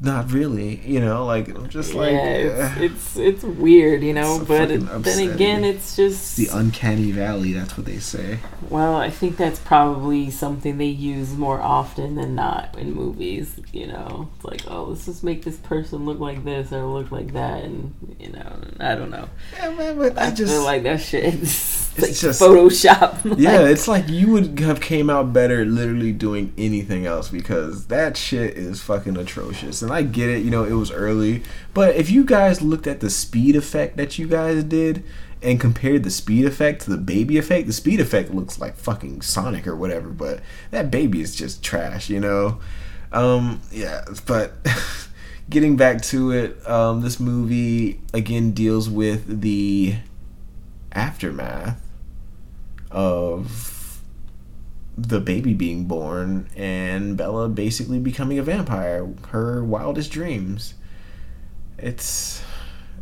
not really. You know, like I'm just like, yeah, it's, uh, it's it's weird, you know. It's but it, then again, it's just the uncanny valley. That's what they say. well, I think that's probably something they use more often than not in movies. You know, it's like, oh, let's just make this person look like this or look like that, and you know, I don't know. Yeah, man, but I I just feel like that shit. It's, It's like just- Photoshop. [laughs] Yeah, Like, it's like you would have came out better literally doing anything else because that shit is fucking atrocious. And I get it, you know, it was early, but if you guys looked at the speed effect that you guys did and compared the speed effect to the baby effect, the speed effect looks like fucking Sonic or whatever, but that baby is just trash, you know. Um yeah, but [laughs] getting back to it, um this movie again deals with the aftermath of the baby being born and Bella basically becoming a vampire, her wildest dreams. It's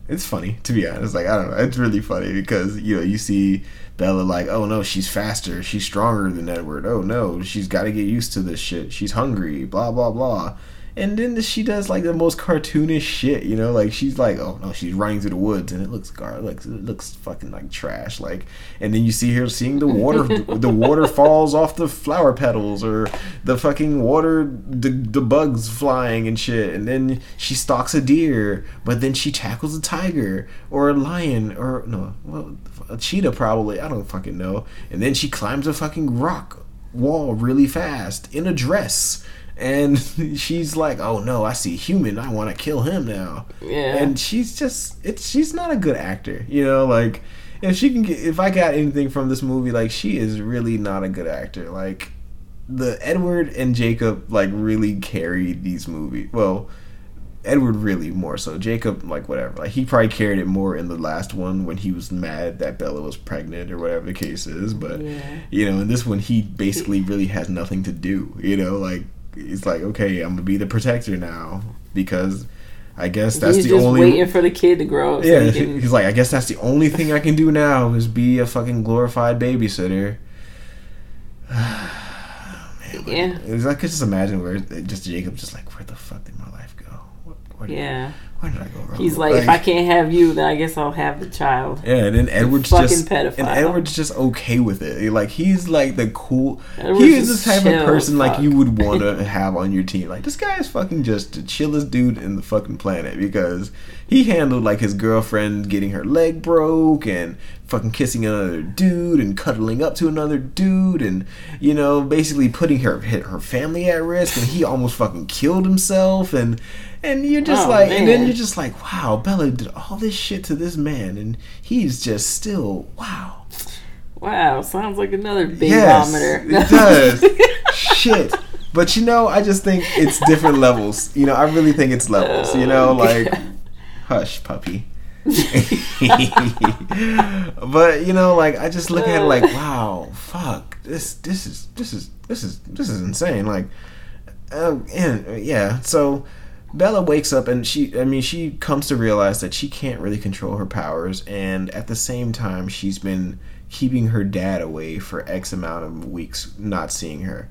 it's funny to be honest. Like I don't know, it's really funny because you know you see Bella like, oh no, she's faster, she's stronger than Edward. Oh no, she's got to get used to this shit. She's hungry, blah blah blah. And then she does like the most cartoonish shit, you know, like she's like, oh no, she's running through the woods and it looks gar, looks it looks fucking like trash, like. And then you see her seeing the water, [laughs] the water falls off the flower petals, or the fucking water, the the bugs flying and shit. And then she stalks a deer, but then she tackles a tiger or a lion or no, well, a cheetah probably. I don't fucking know. And then she climbs a fucking rock wall really fast in a dress. And [laughs] she's like, "Oh no, I see human. I want to kill him now." Yeah. And she's just it's she's not a good actor, you know, like if she can get if I got anything from this movie, like she is really not a good actor. Like the Edward and Jacob like really carried these movies. Well, Edward really more so. Jacob like whatever. Like he probably carried it more in the last one when he was mad that Bella was pregnant or whatever the case is, but Yeah. you know, in this one he basically really has nothing to do, you know, like it's like okay, I'm going to be the protector now because I guess that's He's the just only waiting for the kid to grow up. so yeah, he can- he's like, I guess that's the only thing I can do now is be a fucking glorified babysitter. [sighs] yeah. Like I could just imagine where just Jacob just like, where the fuck did my life go? Where, where Yeah. Where did I go wrong? He's like, if I can't have you, then I guess I'll have the child. Yeah, and then Edward's fucking just pedophile. and Edward's just okay with it. Like he's like the cool. Edward's he is the type of person like you would want to [laughs] have on your team. Like this guy is fucking just the chillest dude in the fucking planet because he handled like his girlfriend getting her leg broke and fucking kissing another dude and cuddling up to another dude and you know basically putting her her family at risk and he almost fucking killed himself and and you're just Oh, like and then you're just like wow Bella did all this shit to this man and he's just still wow. Wow, sounds like another yes barometer. it does. Shit. But you know I just think it's different levels. You know I really think it's levels you know Oh, like hush puppy [laughs] but you know like I just look at it like wow fuck this this is this is this is this is insane like uh, and yeah so Bella wakes up and she I mean she comes to realize that she can't really control her powers and at the same time she's been keeping her dad away for X amount of weeks not seeing her.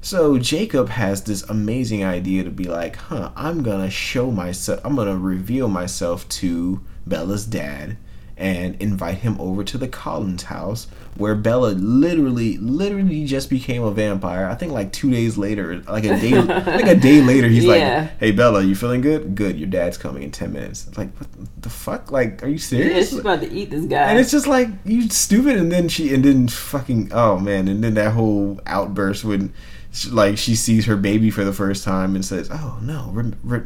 So Jacob has this amazing idea to be like, "Huh, I'm going to show myself I'm going to reveal myself to Bella's dad and invite him over to the Cullens house where Bella literally literally just became a vampire. I think like 2 days later, like a day [laughs] like a day later he's Yeah. like, "Hey Bella, you feeling good? Good. Your dad's coming in 10 minutes." It's like, "What the fuck? Like, are you Yeah, serious?" she's about to eat this guy. and it's just like you stupid and then she and then fucking oh man and then that whole outburst when she, like she sees her baby for the first time and says oh no Re, Re,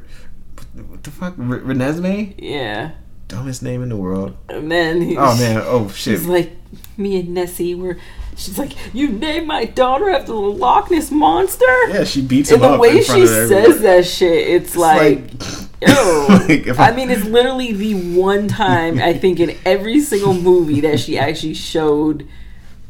what the fuck Re, Renesmee yeah. Dumbest name in the world And then he, oh man oh [laughs] shit she's like, me and Nessie were. She's like, you named my daughter after the Loch Ness monster. yeah she beats And him the up way in front she says that shit, it's, It's like, ew. [laughs] like, if I mean, it's literally the one time I think in every single movie that she actually showed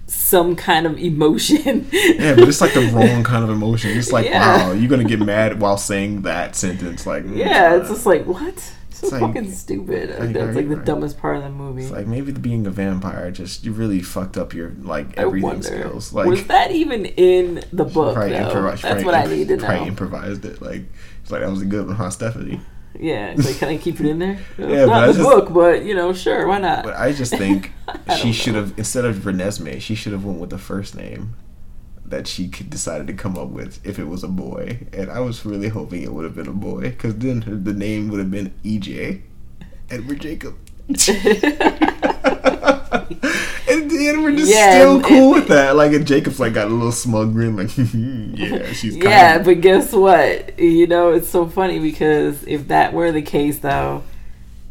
some kind of emotion. yeah but it's like the wrong kind of emotion it's like [laughs] Yeah. wow you're gonna get mad while saying that sentence like mm, yeah, it's just like what? So It's like- fucking stupid. like, That's like the are- dumbest part of the movie. it's like maybe being a vampire just you really fucked up your like everything skills like was that even in the book? Probably though? improvised- That's probably what I need to Probably know. improvised it. Like it's like that was a good one, huh, Stephanie? Yeah, like, can I keep it in there? [laughs] Yeah, Not the just- book, but you know, sure, why not? But I just think [laughs] I she should have instead of Renesmee, she should have went with the first name that she decided to come up with if it was a boy. And I was really hoping it would have been a boy because then her, the name would have been EJ, Edward Jacob. [laughs] and, and we're just Yeah, still cool with that. Like, and Jacob's like got a little smug grin, like, [laughs] hmm, hmm, yeah, [laughs] she's kind yeah, of, but guess what? You know, it's so funny because if that were the case, though,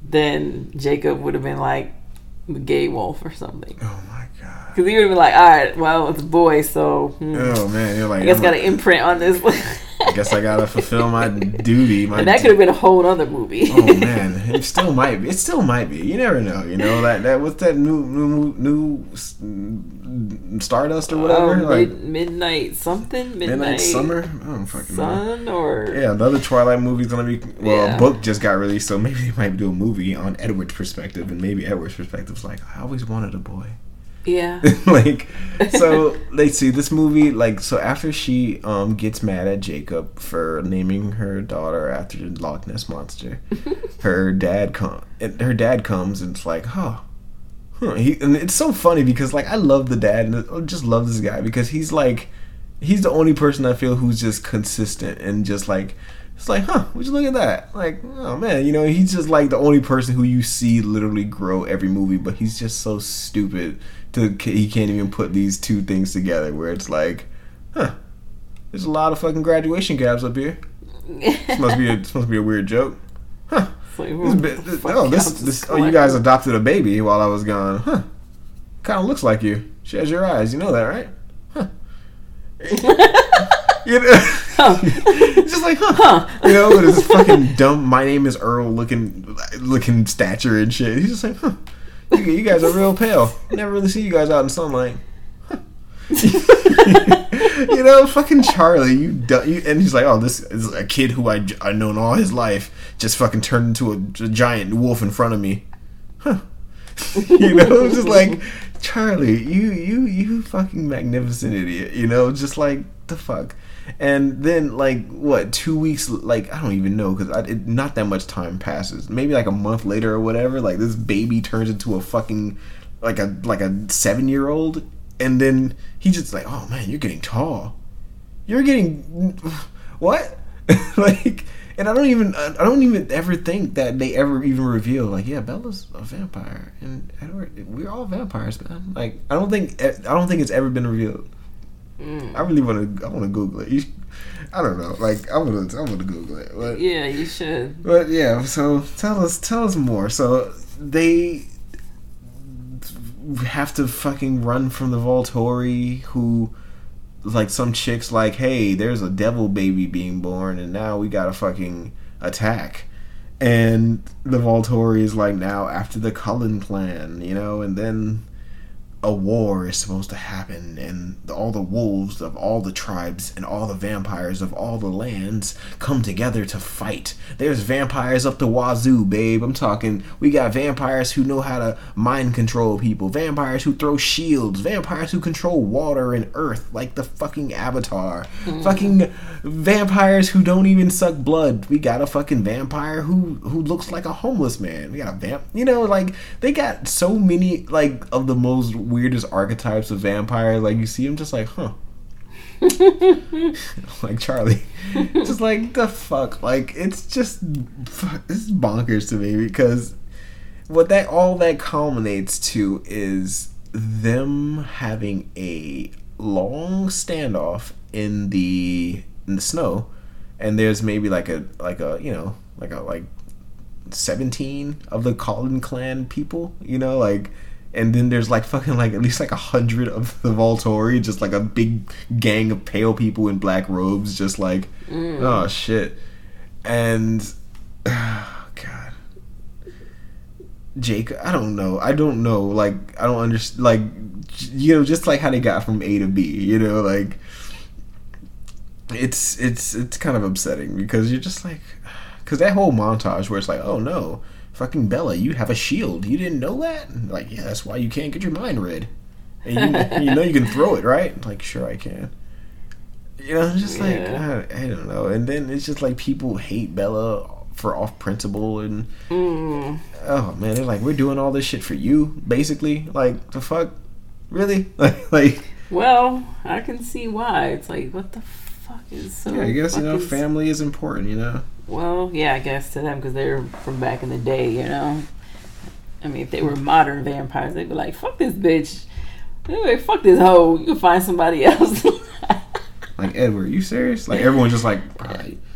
then Jacob would have been like the gay wolf or something. oh. Because he would have been like, all right, well, it's a boy, so hmm, Oh man, you're like, I guess I'm got an imprint on this. I guess I gotta fulfill my [laughs] duty. My and that could have been a whole other movie. oh man, it still might be. It still might be. You never know. You know that that what's that new new new Stardust or whatever? Um, like mid- midnight something, midnight, Midnight Summer. I don't fucking know. sun, or Yeah, another Twilight movie's gonna be well. Yeah. A book just got released, so maybe they might do a movie on Edward's perspective, and maybe Edward's perspective's like, I always wanted a boy. Yeah, [laughs] like [laughs] so let's see this movie like so after she um gets mad at jacob for naming her daughter after the loch ness monster [laughs] her dad come and her dad comes and it's like huh huh he, and it's so funny because like i love the dad and i just love this guy because he's like he's the only person i feel who's just consistent and just like it's like, huh, would you look at that? Like, oh man, you know, he's just like the only person who you see literally grow every movie, but he's just so stupid to he can't even put these two things together where it's like, huh, there's a lot of fucking graduation gaps up here. This must be a this must be a weird joke. Huh. Like, This, this, oh, this, this, oh, you guys adopted a baby while I was gone. Huh. Kind of looks like you. She has your eyes. You know that, right? Huh. [laughs] you know, Huh. it's just like, huh. Huh. You know, with his fucking dumb, my name is Earl looking, looking stature and shit. He's just like, huh. You, you guys are real pale. Never really see you guys out in sunlight. Huh. [laughs] you know, fucking Charlie, you, du- you, and he's like, oh, this is a kid who I I known all his life, just fucking turned into a, a giant wolf in front of me. Huh. [laughs] you know, it's just like Charlie, you you you fucking magnificent idiot. You know, just like the fuck. And then like what two weeks like I don't even know because not that much time passes. Maybe like a month later or whatever. Like this baby turns into a fucking like a like a seven year old, and then he's just like, oh man, you're getting tall. You're getting [sighs] what? [laughs] like, and I don't even I don't even ever think that they ever even reveal like, yeah, Bella's a vampire, and Edward, we're all vampires, man. Like, I don't think I don't think it's ever been revealed. Mm. I really want to I want to Google it. You, I don't know, like I want to I want to Google it, but Yeah, you should. but yeah, so tell us tell us more. So they have to fucking run from the Volturi who like some chicks like, "Hey, there's a devil baby being born and now we got to fucking attack." And the Volturi is like now after the Cullen plan, you know, and then a war is supposed to happen and all the wolves of all the tribes and all the vampires of all the lands come together to fight. There's vampires up the wazoo, babe. I'm talking, we got vampires who know how to mind control people, vampires who throw shields, vampires who control water and earth like the fucking Avatar, hmm. fucking vampires who don't even suck blood. We got a fucking vampire who who looks like a homeless man. We got a vamp, you know, like they got so many like of the most weirdest archetypes of vampire. Like you see him just like, huh. [laughs] like Charlie, just like the fuck. Like it's just it's bonkers to me because what that all that culminates to is them having a long standoff in the in the snow, and there's maybe like a like a you know like a like seventeen of the Cullen clan people, you know like and then there's like fucking like at least like a hundred of the Volturi, just like a big gang of pale people in black robes, just like mm. oh shit, and oh, [sighs] God, Jake, I don't know, I don't know, like I don't understand, like you know, just like how they got from A to B, you know, like it's it's it's kind of upsetting because you're just like, [sighs] because that whole montage where it's like, oh no fucking Bella, you have a shield. You didn't know that? Like, yeah, that's why you can't get your mind read. And you, you know you can throw it, right? Like, sure I can. You know, just like Yeah. I, I don't know. And then it's just like people hate Bella for off principle and Mm. oh man, they're like, we're doing all this shit for you, basically. Like the fuck, really? [laughs] Like, like Well, I can see why. It's like, what the fuck is so? yeah, I guess you know, family is important. You know. Well, yeah, I guess to them because they're from back in the day, you know. I mean, if they were modern vampires, they'd be like, "Fuck this bitch." Anyway, fuck this hoe. You can find somebody [laughs] else. Like Edward, you serious? Like everyone's just like,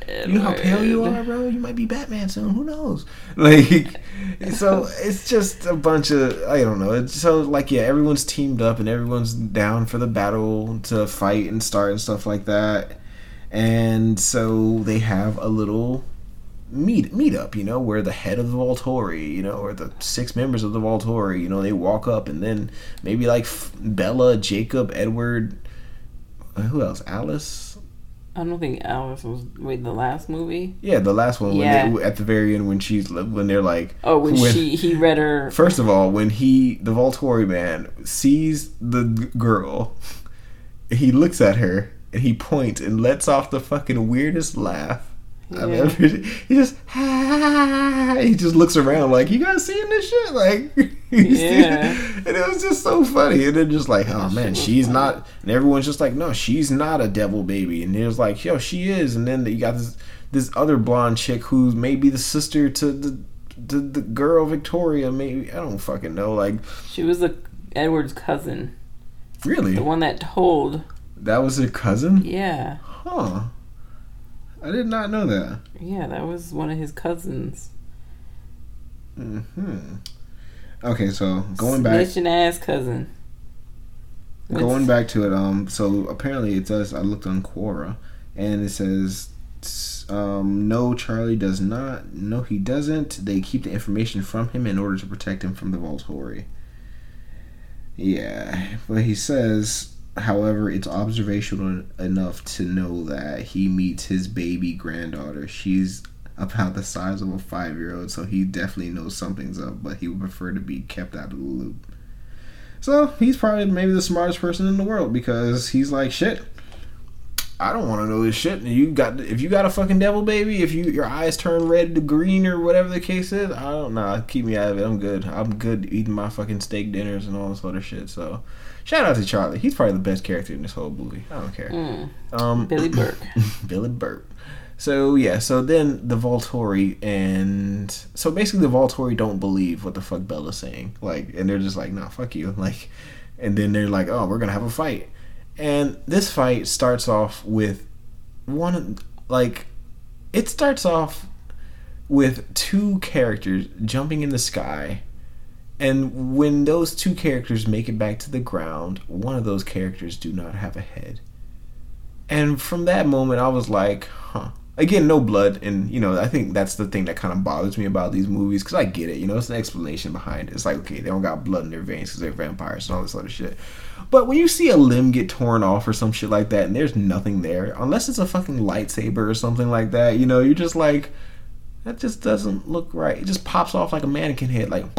you know how pale you are, bro. You might be Batman soon. Who knows? [laughs] Like, so it's just a bunch of I don't know. It's so like yeah, everyone's teamed up and everyone's down for the battle to fight and start and stuff like that. And so they have a little meet meet up, you know, where the head of the Volturi, you know, or the six members of the Volturi, you know, they walk up and then maybe like Bella, Jacob, Edward, uh, who else? Alice. I don't think Alice was wait the last movie. Yeah, the last one when Yeah. they, at the very end when she's when they're like Oh, when, she he read her. [laughs] First of all, when he the Volturi man sees the girl, he looks at her and he points and lets off the fucking weirdest laugh I've Yeah. ever. He just he just looks around like you guys seeing this shit? Like [laughs] Yeah. and it was just so funny. And then just like oh man she's not and everyone's just like no she's not a devil baby. And it was like yo she is. And then you got this this other blonde chick who's maybe the sister to the the, the girl Victoria maybe. I don't fucking know. Like She was the Edward's cousin, really? The one that told. That was her cousin Yeah, huh I did not know that yeah, that was one of his cousins. hmm okay so going back snitching ass cousin. Going back to it, um, so apparently it does. I looked on Quora, and it says, um, no, Charlie does not. No, he doesn't. They keep the information from him in order to protect him from the Volturi. Yeah, but he says, however, it's observational enough to know that he meets his baby granddaughter. She's about the size of a five-year-old, so he definitely knows something's up. But he would prefer to be kept out of the loop. So he's probably maybe the smartest person in the world because he's like, shit. I don't want to know this shit. And you got if you got a fucking devil baby, if you your eyes turn red to green or whatever the case is, I don't know. Keep me out of it. I'm good. I'm good eating my fucking steak dinners and all this other shit. So shout out to Charlie. He's probably the best character in this whole movie. I don't care. Mm, Um, Billy Burke. [laughs] Billy Burke. So yeah, so then the Volturi and so basically the Volturi don't believe what the fuck Bella's saying. Like and they're just like, nah, fuck you. [laughs] Like and then they're like, Oh, we're gonna have a fight. And this fight starts off with one like it starts off with two characters jumping in the sky. And when those two characters make it back to the ground, one of those characters do not have a head. And from that moment, I was like, huh. again, no blood, and you know, I think that's the thing that kind of bothers me about these movies because I get it. You know, it's an explanation behind it. It's like okay, they don't got blood in their veins because they're vampires and all this other shit. But when you see a limb get torn off or some shit like that, and there's nothing there, unless it's a fucking lightsaber or something like that, you know, you're just like, that just doesn't look right. It just pops off like a mannequin head, like. [laughs]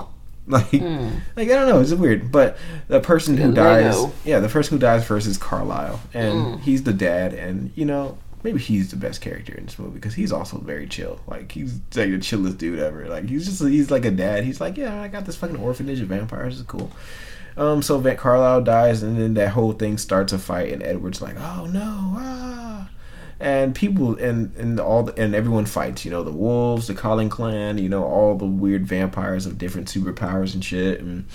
Like, Hmm. like I don't know, it's weird. But the person who dies, yeah, the person who dies first is Carlisle, and Mm. he's the dad, and you know, maybe he's the best character in this movie because he's also very chill. Like he's like the chillest dude ever. Like he's just he's like a dad. He's like, yeah, I got this fucking orphanage of vampires. It's cool. Um, so Van Carlisle dies, and then that whole thing starts a fight, and Edward's like, "Oh no!" Ah. And people and and all the, and everyone fights. You know, the wolves, the Cullen clan. You know, all the weird vampires of different superpowers and shit. And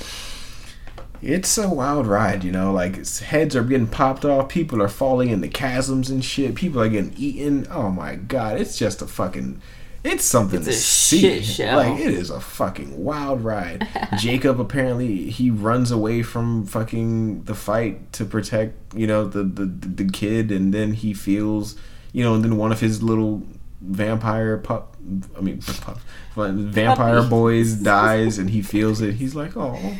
it's a wild ride. You know, like heads are getting popped off. People are falling into chasms and shit. People are getting eaten. Oh my god! It's just a fucking. It's something It's to a see. shit show. Like it is a fucking wild ride. [laughs] Jacob apparently he runs away from fucking the fight to protect you know the the the kid, and then he feels you know, and then one of his little vampire pup, I mean [laughs] pup, vampire boys [laughs] dies, and he feels it. He's like, oh.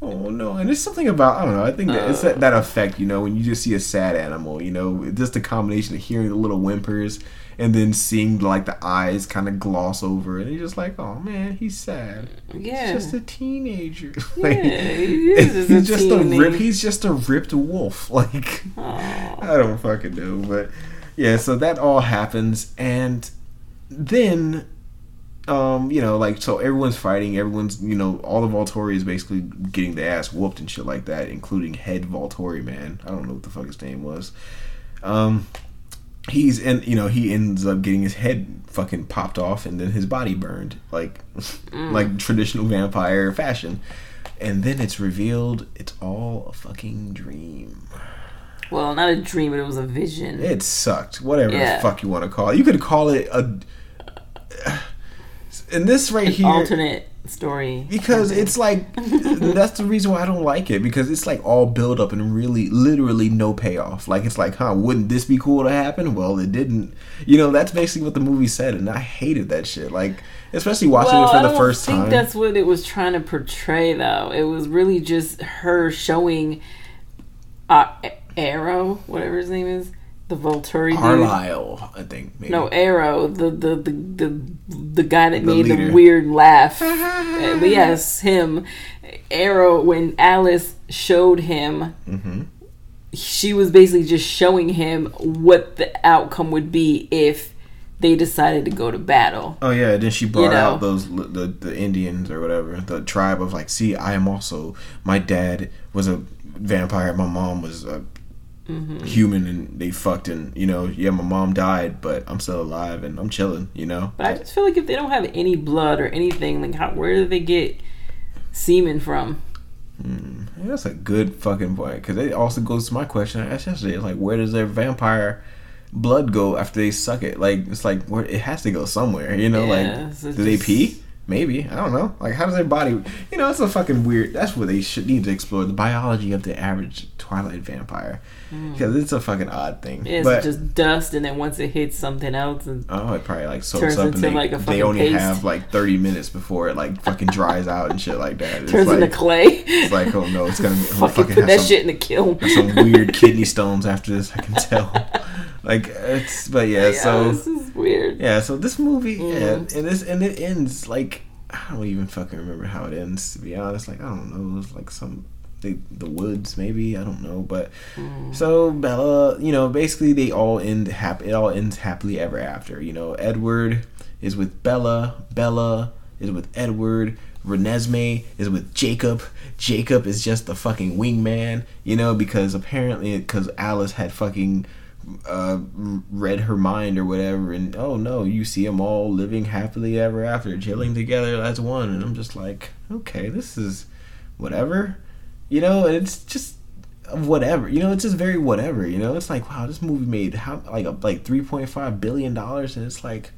Oh no! And there's something about I don't know. I think that it's that, uh. that effect, you know, when you just see a sad animal, you know, just the combination of hearing the little whimpers and then seeing like the eyes kind of gloss over, and you're just like, oh man, he's sad. Yeah. He's just a teenager. [laughs] Yeah, like, he [laughs] is he's just a rip. He's just a ripped wolf. [laughs] Like Aw. I don't fucking know, but yeah. So that all happens, and then um, you know, like so everyone's fighting, everyone's you know, all the Volturi is basically getting the ass whooped and shit like that, including head Volturi man. I don't know what the fuck his name was. Um he's and you know, he ends up getting his head fucking popped off and then his body burned. Like like traditional vampire fashion. And then it's revealed it's all a fucking dream. Well, not a dream, but it was a vision. It sucked. Whatever Yeah. the fuck you want to call it. You could call it a. And this right here, Alternate story. because it's like [laughs] that's the reason why I don't like it because it's like all build up and really, literally no payoff. Like it's like, huh? Wouldn't this be cool to happen? Well, it didn't. You know, that's basically what the movie said, and I hated that shit. Like, especially watching well, it for I the first time. I think that's what it was trying to portray, though. It was really just her showing uh, Aro, whatever his name is, the Volturi dude. Carlisle, I think. Maybe. No, Aro, the the the the, the guy that The made leader. the weird laugh. [laughs] Uh, yes, him. Aro. When Alice showed him, Mm-hmm. she was basically just showing him what the outcome would be if they decided to go to battle. Oh yeah, then she brought know. out those the the Indians or whatever, the tribe of like, see, I am also my dad was a vampire, my mom was a Mm-hmm. human, and they fucked, and you know, yeah, my mom died, but I'm still alive and I'm chilling, you know. But I just feel like if they don't have any blood or anything, like how where do they get semen from? Mm, that's a good fucking point because it also goes to my question I asked yesterday. It's like, where does their vampire blood go after they suck it? Like, it's like where it has to go somewhere, you know? Yeah, like, so do they pee? Maybe I don't know. Like, how does their body? You know, it's a fucking weird. That's what they should need to explore the biology of the average Twilight vampire because it's a fucking odd thing. Hmm. It's but just dust, and then once it hits something else, and oh, it probably like soaks Turns up and into, they, like, a they only paste. have like thirty minutes before it like fucking dries out and shit like that. It's turns like, into clay. It's like, oh no, it's gonna be [laughs] fucking, fucking put that some- shit in the kiln. some weird [laughs] kidney stones after this. I can tell. Like it's, but yeah. Yeah, So this is weird. yeah. So this movie, yeah, Mm. and this and it ends like I don't even fucking remember how it ends. To be honest, like I don't know. It was like some the the woods maybe I don't know. But Mm. so Bella, you know, basically they all end happy. It all ends happily ever after. You know, Edward is with Bella. Bella is with Edward. Renesmee is with Jacob. Jacob is just the fucking wingman, you know, because apparently, because Alice had fucking uh, read her mind or whatever, and oh no, you see them all living happily ever after, chilling together as one, and I'm just like, okay, this is whatever, you know, and it's just whatever, you know, it's just very whatever, you know, it's like wow, this movie made how like like 3.5 billion dollars, and it's like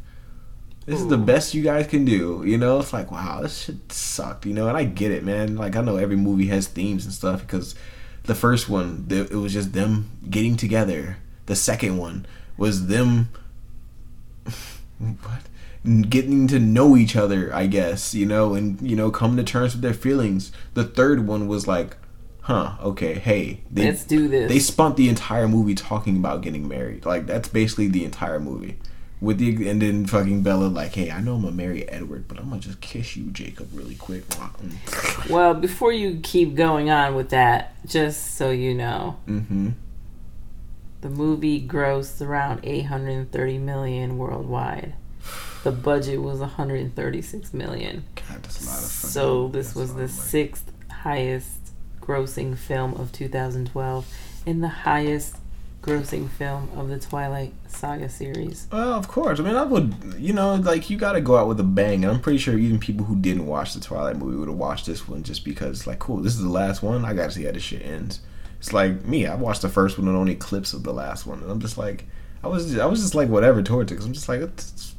this is the best you guys can do. You know, it's like, wow, this shit sucked. You know, and I get it, man. Like, I know every movie has themes and stuff because the first one, it was just them getting together. The second one was them [laughs] what? Getting to know each other, I guess, you know, and you know, come to terms with their feelings. The third one was like, huh, okay, hey, they, Let's do this. They spent the entire movie talking about getting married. Like that's basically the entire movie. With the and then fucking Bella like, hey, I know I'm gonna marry Edward, but I'm gonna just kiss you, Jacob, really quick. Well, before you keep going on with that, just so you know, Mm-hmm. The movie grossed around 830 million worldwide. The budget was 136 million. God, that's a lot of. Fucking, So this that's was the money. sixth highest grossing film of 2012 and the highest grossing film of the Twilight Saga series. Well, of course. I mean, I would, you know, like you got to go out with a bang. And I'm pretty sure even people who didn't watch the Twilight movie would have watched this one just because, like, cool, this is the last one. I got to see how this shit ends. It's like me. I watched the first one and only clips of the last one, and I'm just like, I was, I was just like whatever towards it because I'm just like, it's,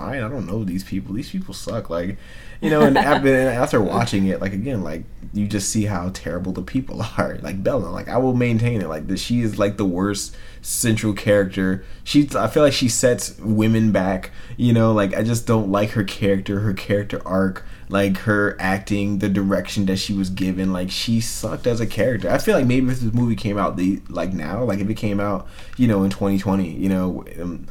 fine. I don't know these people. These people suck. Like, you know, and after, after watching it, like again, like you just see how terrible the people [laughs] are. Like Bella, like I will maintain it. Like that, she is like the worst central character. She, I feel like she sets women back. You know, like I just don't like her character, her character arc, like her acting, the direction that she was given. Like she sucked as a character. I feel like maybe if this movie came out the like now, like if it came out, you know, in 2020, you know. Um,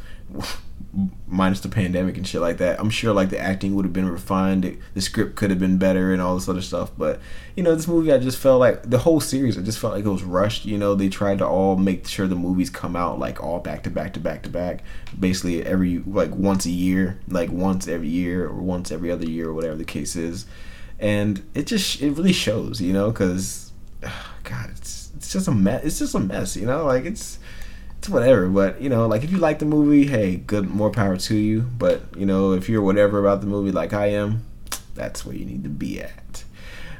minus the pandemic and shit like that. I'm sure like the acting would have been refined, the, the script could have been better and all this other stuff. But you know, this movie I just felt like the whole series I just felt like it was rushed. You know, they tried to all make sure the movies come out like all back to back to back to back, basically every like once a year, like once every year or once every other year or whatever the case is. And it just it really shows, you know, because [sighs] God, it's it's just a mess. It's just a mess, you know. Like it's it's whatever. But you know, like if you like the movie, hey, good, more power to you. But you know, if you're whatever about the movie, like I am, that's where you need to be at.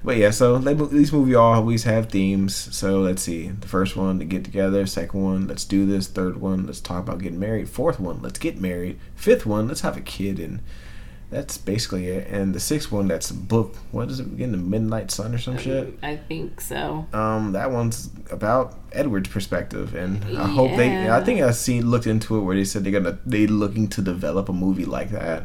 But yeah, so they, these movies always have themes. So let's see. The first one, to get together. Second one, let's do this. Third one, let's talk about getting married. Fourth one, let's get married. Fifth one, let's have a kid. And that's basically it. And the sixth one, that's a book. What is it again? The Midnight Sun or some shit. I think so. Um, that one's about Edward's perspective, and I hope they. I think I seen looked into it where they said they're gonna they looking to develop a movie like that,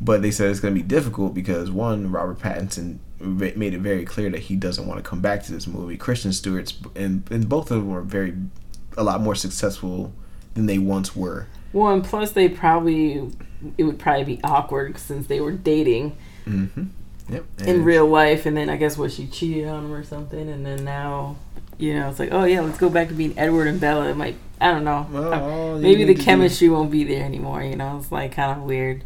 but they said it's gonna be difficult because one, Robert Pattinson made it very clear that he doesn't want to come back to this movie. Kristen Stewart's and and both of them were very a lot more successful than they once were. Well, and plus they probably it would probably be awkward since they were dating Mm-hmm. Yep. in real life, and then I guess what she cheated on him or something, and then now. You know, it's like, oh yeah, let's go back to being Edward and Bella. It might, I don't know. Well, Maybe the to do- chemistry won't be there anymore. You know, it's like kind of weird.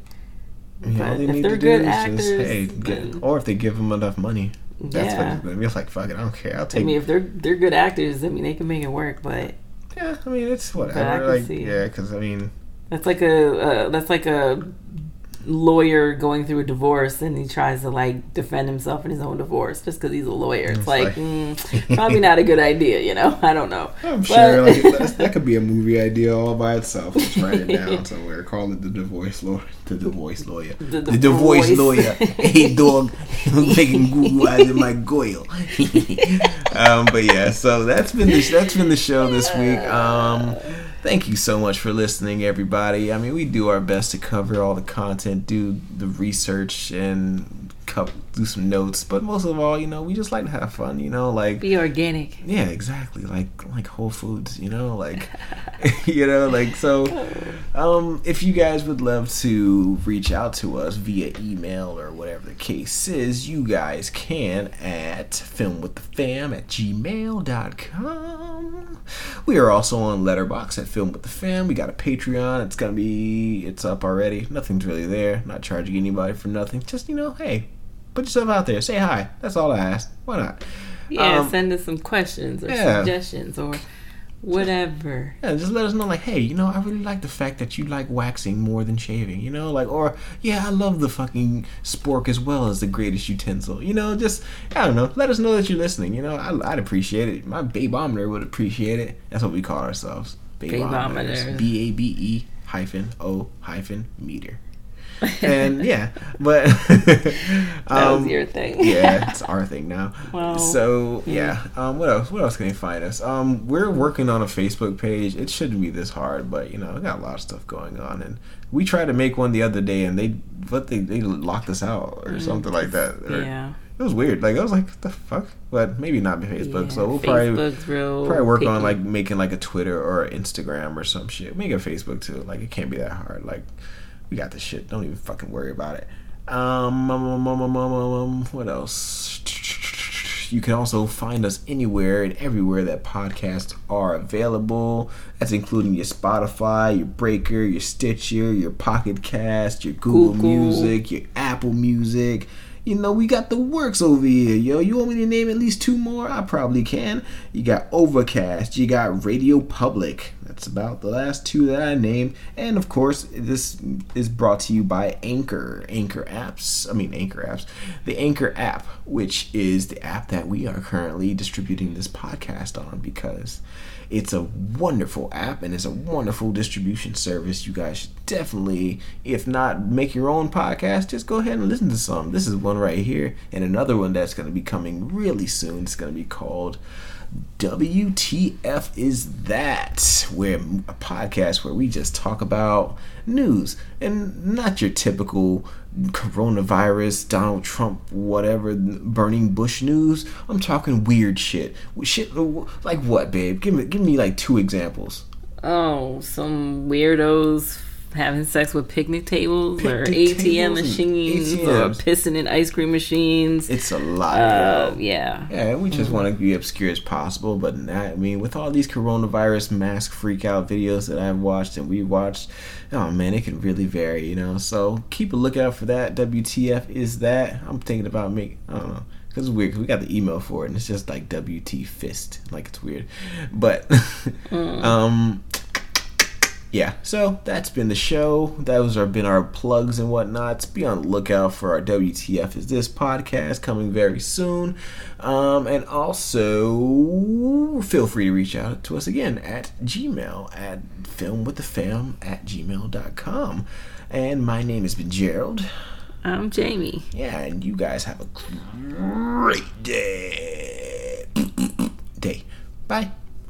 Yeah, But they if they're good actors, just, hey, then- or if they give them enough money, that's what yeah. it's gonna be like. Fuck it, I don't care. I'll I mean, if they're they're good actors, I mean, they can make it work. But Yeah, I mean it's I whatever. can Like see. yeah, because I mean that's like a uh, that's like a lawyer going through a divorce, and he tries to like defend himself in his own divorce just because he's a lawyer. It's, It's like, like- mm, [laughs] probably not a good idea. You know, I don't know. I'm But- sure like, [laughs] that could be a movie idea all by itself. Just write it down somewhere. Call it the divorce lawyer. The divorce lawyer. The The, divorce divorce. lawyer. [laughs] hey dog, making Google eyes in my goyle. um, but yeah, so that's been the that's been the show this week. Um, thank you so much for listening, everybody. I mean, we do our best to cover all the content, do the research, and co- do some notes. But most of all, you know, we just like to have fun. You know, like Be organic. yeah, exactly. Like like Whole Foods, you know, like [laughs] you know, like so. Um, if you guys would love to reach out to us via email or whatever the case is, you guys can at filmwiththefam at gmail.com. We are also on Letterboxd at Film with the Fam. We got a Patreon. It's gonna be it's up already. Nothing's really there. Not charging anybody for nothing. Just you know, hey, put yourself out there. Say hi. That's all I ask. Why not? Yeah, Um, send us some questions or yeah. suggestions or whatever. Yeah, just let us know, like, hey, you know, I really like the fact that you like waxing more than shaving, you know, like, or yeah, I love the fucking spork as well as the greatest utensil, you know, just I don't know, let us know that you're listening, you know, I, I'd appreciate it. My babometer would appreciate it. That's what we call ourselves, Babometers. B A B E hyphen O hyphen meter. [laughs] and yeah, but [laughs] [laughs] that um, was your thing. yeah, it's our thing now. Well, so yeah, um, what else? What else can they find us? Um, we're working on a Facebook page. It shouldn't be this hard, but you know, we got a lot of stuff going on, and we tried to make one the other day, and they, but they they locked us out or something like that. Or- yeah. it was weird. Like I was like, the fuck? But maybe not Facebook. Yeah, so we'll probably Facebook's real probably work on like making like a Twitter or Instagram or some shit. Make a Facebook too. Like it can't be that hard. Like we got this shit. Don't even fucking worry about it. Um, um, um, um, um, um, um, what else? You can also find us anywhere and everywhere that podcasts are available. That's including your Spotify, your Breaker, your Stitcher, your Pocket Cast, your Google Google. Music, your Apple Music. You know, we got the works over here, yo. You want me to name at least two more? I probably can. You got Overcast, you got Radio Public. About the last two that I named. And of course, this is brought to you by Anchor. Anchor apps. I mean, Anchor apps. The Anchor app, which is the app that we are currently distributing this podcast on because it's a wonderful app and it's a wonderful distribution service. You guys should definitely, if not make your own podcast, just go ahead and listen to some. This is one right here, and another one that's going to be coming really soon. It's going to be called WTF Is That? Where a podcast where we just talk about news and not your typical coronavirus, Donald Trump, whatever, burning Bush news. I'm talking weird shit. Shit like what, babe? Give me give me like two examples. Oh, some weirdos having sex with picnic tables or ATM tables machines or pissing in ice cream machines. It's a lot. Uh, yeah. Yeah, we just want to be obscure as possible, but not, I mean, with all these coronavirus mask freak out videos that I've watched and we watched, oh man, it can really vary, you know. So keep a lookout for that. WTF is that? I'm thinking about make I don't know. Cause it's weird. Cause we got the email for it, and it's just like WT fist, like it's weird. But, [laughs] um, yeah. So that's been the show. Those have been our plugs and whatnots. Be on the lookout for our WTF is this podcast coming very soon. Um, and also feel free to reach out to us again at Gmail at filmwiththefam at gmail.com. And my name has been Gerald. I'm Jamie. Yeah, and you guys have a great day. day. Bye.